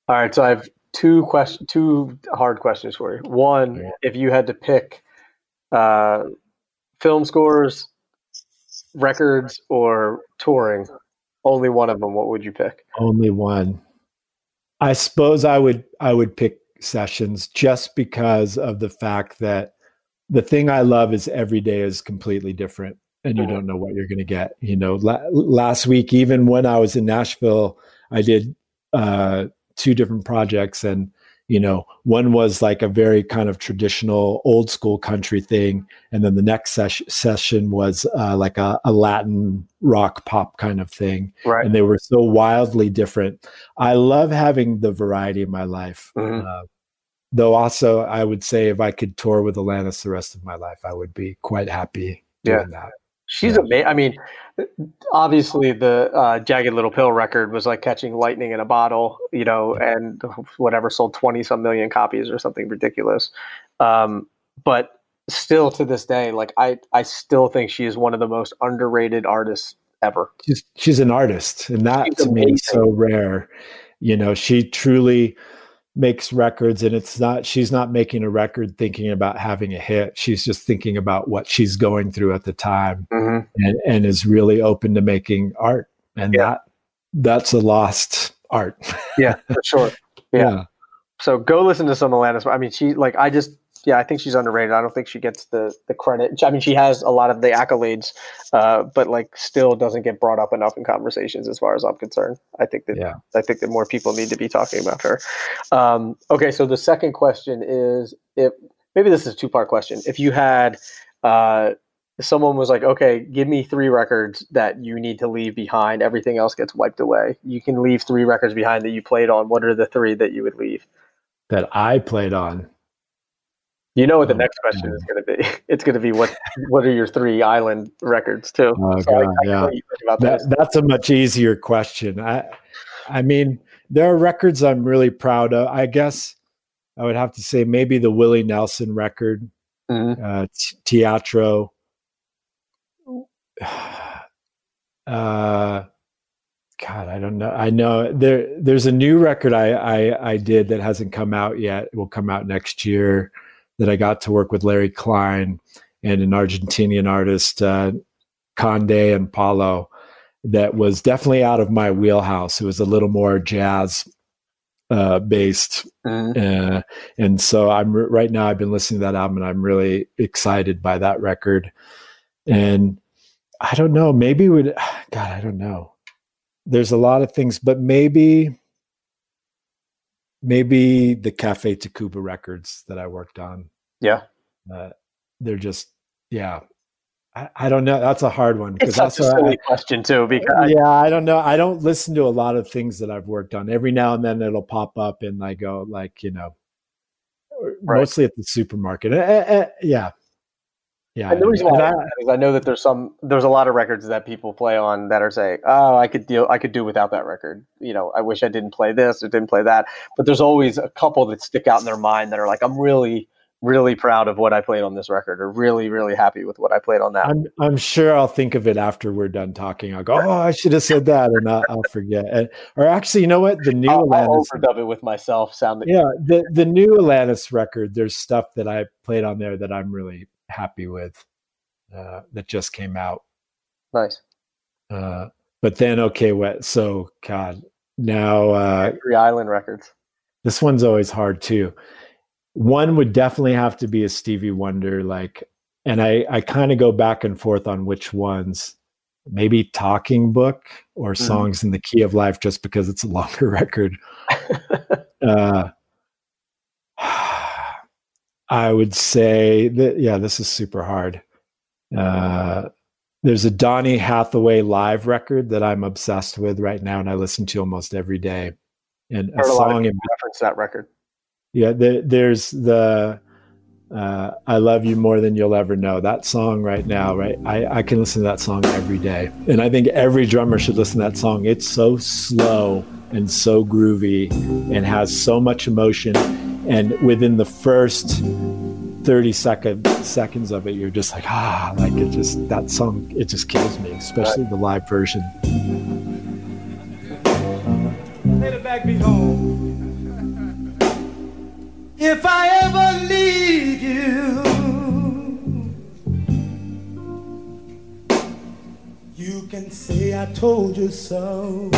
S1: all right so i have two questions two hard questions for you one yeah. if you had to pick uh film scores records or touring only one of them what would you pick
S2: only one i suppose i would i would pick sessions just because of the fact that the thing I love is every day is completely different and you mm-hmm. don't know what you're going to get. You know, la- last week, even when I was in Nashville, I did uh, two different projects and, you know, one was like a very kind of traditional old school country thing. And then the next ses- session was uh, like a, a, Latin rock pop kind of thing.
S1: Right.
S2: And they were so wildly different. I love having the variety in my life. Mm-hmm. Uh, though also I would say if I could tour with Alanis the rest of my life, I would be quite happy doing yeah. that.
S1: She's yeah. amazing. I mean, obviously the uh, Jagged Little Pill record was like catching lightning in a bottle, you know, and whatever sold 20 some million copies or something ridiculous. Um, but still to this day, like I, I still think she is one of the most underrated artists ever.
S2: She's, she's an artist and that she's to amazing. me is so rare. You know, she truly, makes records and it's not she's not making a record thinking about having a hit she's just thinking about what she's going through at the time mm-hmm. and, and is really open to making art and yeah. that that's a lost art
S1: yeah for sure yeah. *laughs* yeah. so go listen to some Alanis I mean she like I just yeah, I think she's underrated. I don't think she gets the the credit. I mean, she has a lot of the accolades, uh, but like still doesn't get brought up enough in conversations, as far as I'm concerned. I think that yeah. I think that more people need to be talking about her. Um, okay, so the second question is if maybe this is a two part question. If you had uh, someone was like, okay, give me three records that you need to leave behind. Everything else gets wiped away. You can leave three records behind that you played on. What are the three that you would leave?
S2: That I played on.
S1: You know what the oh, next question is going to be? *laughs* It's going to be what what are your three island records too?
S2: Oh, so God, I, I yeah. That, that's a much easier question. I I mean, there are records I'm really proud of. I guess I would have to say maybe the Willie Nelson record, mm-hmm. uh, Teatro. *sighs* Uh, God, I don't know. I know there there's a new record I, I I did that hasn't come out yet. It will come out next year that I got to work with Larry Klein, and an Argentinian artist, uh, Conde and Paulo, that was definitely out of my wheelhouse. It was a little more jazz uh, based, mm-hmm. uh, and so I'm right now. I've been listening to that album, and I'm really excited by that record. And I don't know, maybe would *sighs* God, I don't know. There's a lot of things, but maybe maybe the Cafe Tacuba records that I worked on.
S1: Yeah.
S2: Uh, they're just, yeah. I, I, don't know. That's a hard one
S1: because that's a silly I, question too. Because
S2: yeah, I don't know. I don't listen to a lot of things that I've worked on. Every now and then it'll pop up and I go like, you know, right. mostly at the supermarket. Uh, uh, yeah,
S1: yeah, and the reason why I, is I know that there's some there's a lot of records that people play on that are saying, "Oh, I could deal I could do without that record." You know, I wish I didn't play this or didn't play that. But there's always a couple that stick out in their mind that are like, "I'm really really proud of what I played on this record, or really really happy with what I played on that."
S2: I'm I'm sure I'll think of it after we're done talking. I'll go, "Oh, I should have said that," and I'll, I'll forget. And, or actually, you know what? The new
S1: I'll, Alanis, I'll overdub it with myself. Sounding
S2: yeah, the the new Alanis record. There's stuff that I played on there that I'm really happy with. Uh, that just came out.
S1: Nice.
S2: Uh, but then, okay, what? So, God, now uh,
S1: Three Island Records.
S2: This one's always hard too. One would definitely have to be a Stevie Wonder, like, and I I kind of go back and forth on which ones. Maybe Talking Book or mm-hmm. Songs mm. in the Key of Life, just because it's a longer *laughs* record. *laughs* uh, I would say that yeah, this is super hard. Uh, there's a Donny Hathaway live record that I'm obsessed with right now, and I listen to almost every day. And a, a song in
S1: reference that record.
S2: Yeah, the, there's the uh, "I Love You More Than You'll Ever Know." That song right now, right? I, I can listen to that song every day, and I think every drummer should listen to that song. It's so slow and so groovy, and has so much emotion. And within the first 30 second, seconds of it, you're just like, ah, like it just, that song, it just kills me, especially the live version. If I ever leave you, you can say I told you so.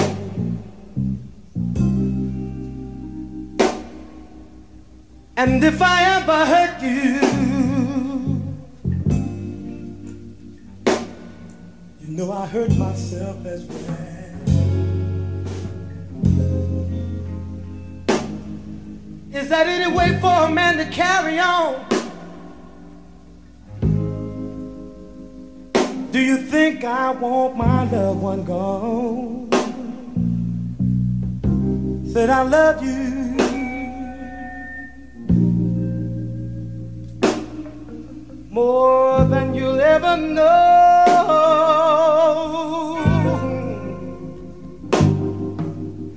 S2: And if I ever hurt you, you know I hurt myself as well. Is that any way for a man to carry on? Do you think I want my loved one gone? Said I love you. More than you'll ever know.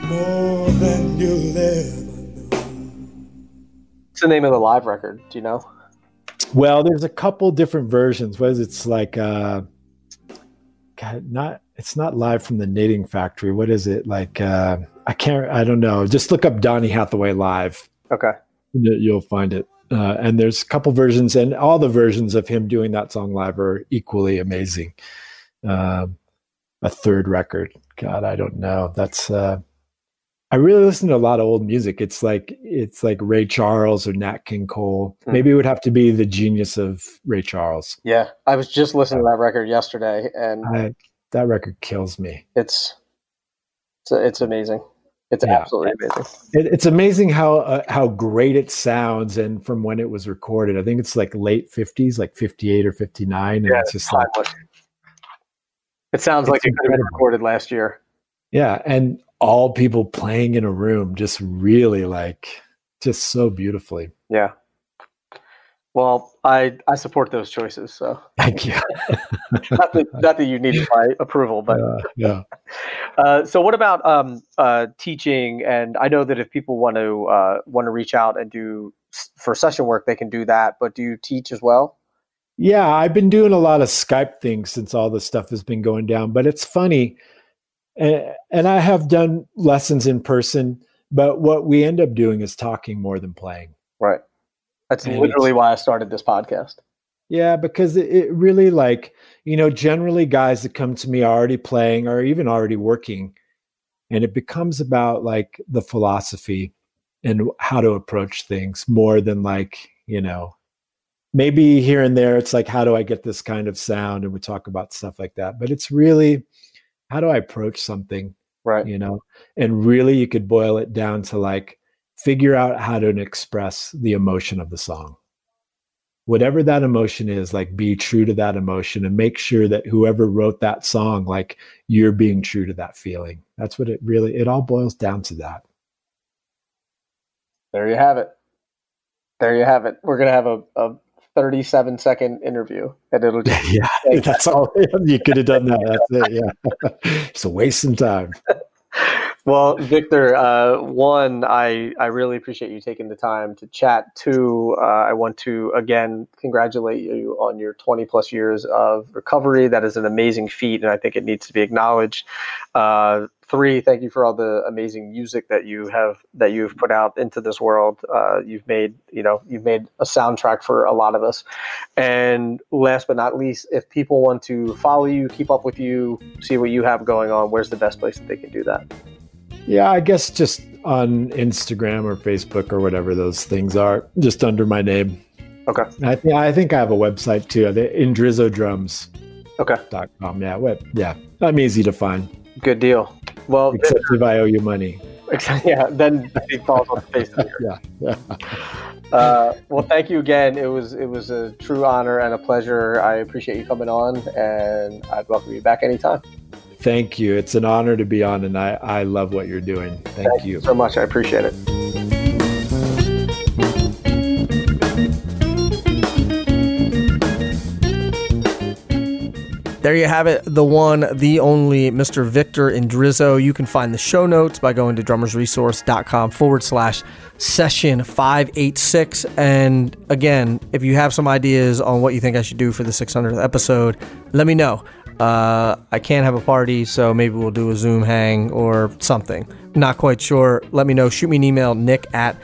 S2: More than you'll ever know.
S1: What's the name of the live record? Do you know?
S2: Well, there's a couple different versions. What is it? It's like uh God, not it's not live from the knitting factory. What is it? Like uh I can't I don't know. Just look up Donny Hathaway live.
S1: Okay.
S2: You'll find it. Uh, and there's a couple versions, and all the versions of him doing that song live are equally amazing. Um, a third record, God, I don't know. That's uh, I really listen to a lot of old music. It's like it's like Ray Charles or Nat King Cole. Mm-hmm. Maybe it would have to be the genius of Ray Charles.
S1: Yeah, I was just listening to that record yesterday, and
S2: I, that record kills me.
S1: It's it's, it's amazing. It's yeah. absolutely amazing.
S2: It, it's amazing how uh, how great it sounds, and from when it was recorded. I think it's like late fifties, like fifty eight or fifty nine. Yeah, it's just like
S1: it sounds like it could have been recorded last year.
S2: Yeah, and all people playing in a room, just really like, just so beautifully.
S1: Yeah. Well, I I support those choices. So
S2: thank you. *laughs*
S1: not, that, not that you needed my approval, but
S2: uh, yeah. *laughs*
S1: Uh, so, what about um, uh, teaching? And I know that if people want to uh, want to reach out and do for session work, they can do that. But do you teach as well?
S2: Yeah, I've been doing a lot of Skype things since all this stuff has been going down. But it's funny, and, and I have done lessons in person. But what we end up doing is talking more than playing.
S1: Right. That's and literally why I started this podcast.
S2: Yeah, because it, it really like, you know, generally guys that come to me are already playing or even already working. And it becomes about like the philosophy and how to approach things more than like, you know, maybe here and there it's like, how do I get this kind of sound? And we talk about stuff like that. But it's really how do I approach something?
S1: Right.
S2: You know, and really you could boil it down to like figure out how to express the emotion of the song. Whatever that emotion is like be true to that emotion and make sure that whoever wrote that song like you're being true to that feeling. That's what it really it all boils down to that.
S1: There you have it. There you have it. We're gonna have a, a 37 second interview and it'll *laughs* just
S2: yeah that's all. *laughs* You could have done that. That's it. Yeah. *laughs* It's a waste of time
S1: well, Victor, uh, one, I, I really appreciate you taking the time to chat. Two, uh, I want to again congratulate you on your 20 plus years of recovery. That is an amazing feat, and I think it needs to be acknowledged. Uh, three, thank you for all the amazing music that you have that you've put out into this world. Uh, you've made you know you've made a soundtrack for a lot of us. And last but not least, if people want to follow you, keep up with you, see what you have going on, where's the best place that they can do that?
S2: Yeah, I guess just on Instagram or Facebook or whatever those things are, just under my name.
S1: Okay.
S2: I think I think I have a website too. The Indrizzodrums.
S1: Okay.
S2: Dot com. Yeah. Web. Yeah. I'm easy to find.
S1: Good deal. Well,
S2: except if I owe you money.
S1: Yeah. Then it falls on the face of the. *laughs*
S2: Yeah.
S1: Yeah. Uh, well, thank you again. It was it was a true honor and a pleasure. I appreciate you coming on, and I'd welcome you back anytime.
S2: Thank you. It's an honor to be on, and I, I love what you're doing. Thank,
S1: Thank
S2: you.
S1: you so much. I appreciate it.
S3: There you have it, the one, the only Mr. Victor Indrizzo. You can find the show notes by going to drummersresource.com forward slash session 586. And again, if you have some ideas on what you think I should do for the 600th episode, let me know. Uh, I can't have a party, so maybe we'll do a Zoom hang or something. Not quite sure. Let me know. Shoot me an email, nick at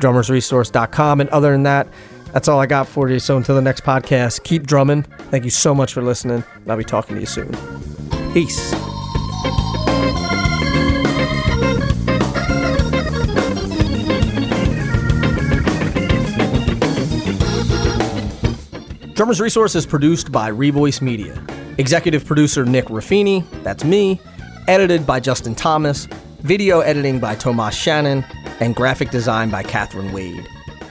S3: drummersresource.com. And other than that, that's all I got for you. So until the next podcast, keep drumming. Thank you so much for listening. And I'll be talking to you soon. Peace. Drummers Resource is produced by Revoice Media. Executive producer Nick Ruffini, that's me. Edited by Justin Thomas. Video editing by Tomas Shannon. And graphic design by Catherine Wade.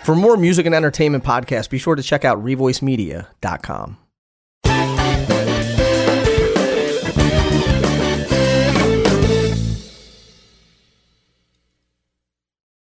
S3: For more music and entertainment podcasts, be sure to check out revoicemedia.com.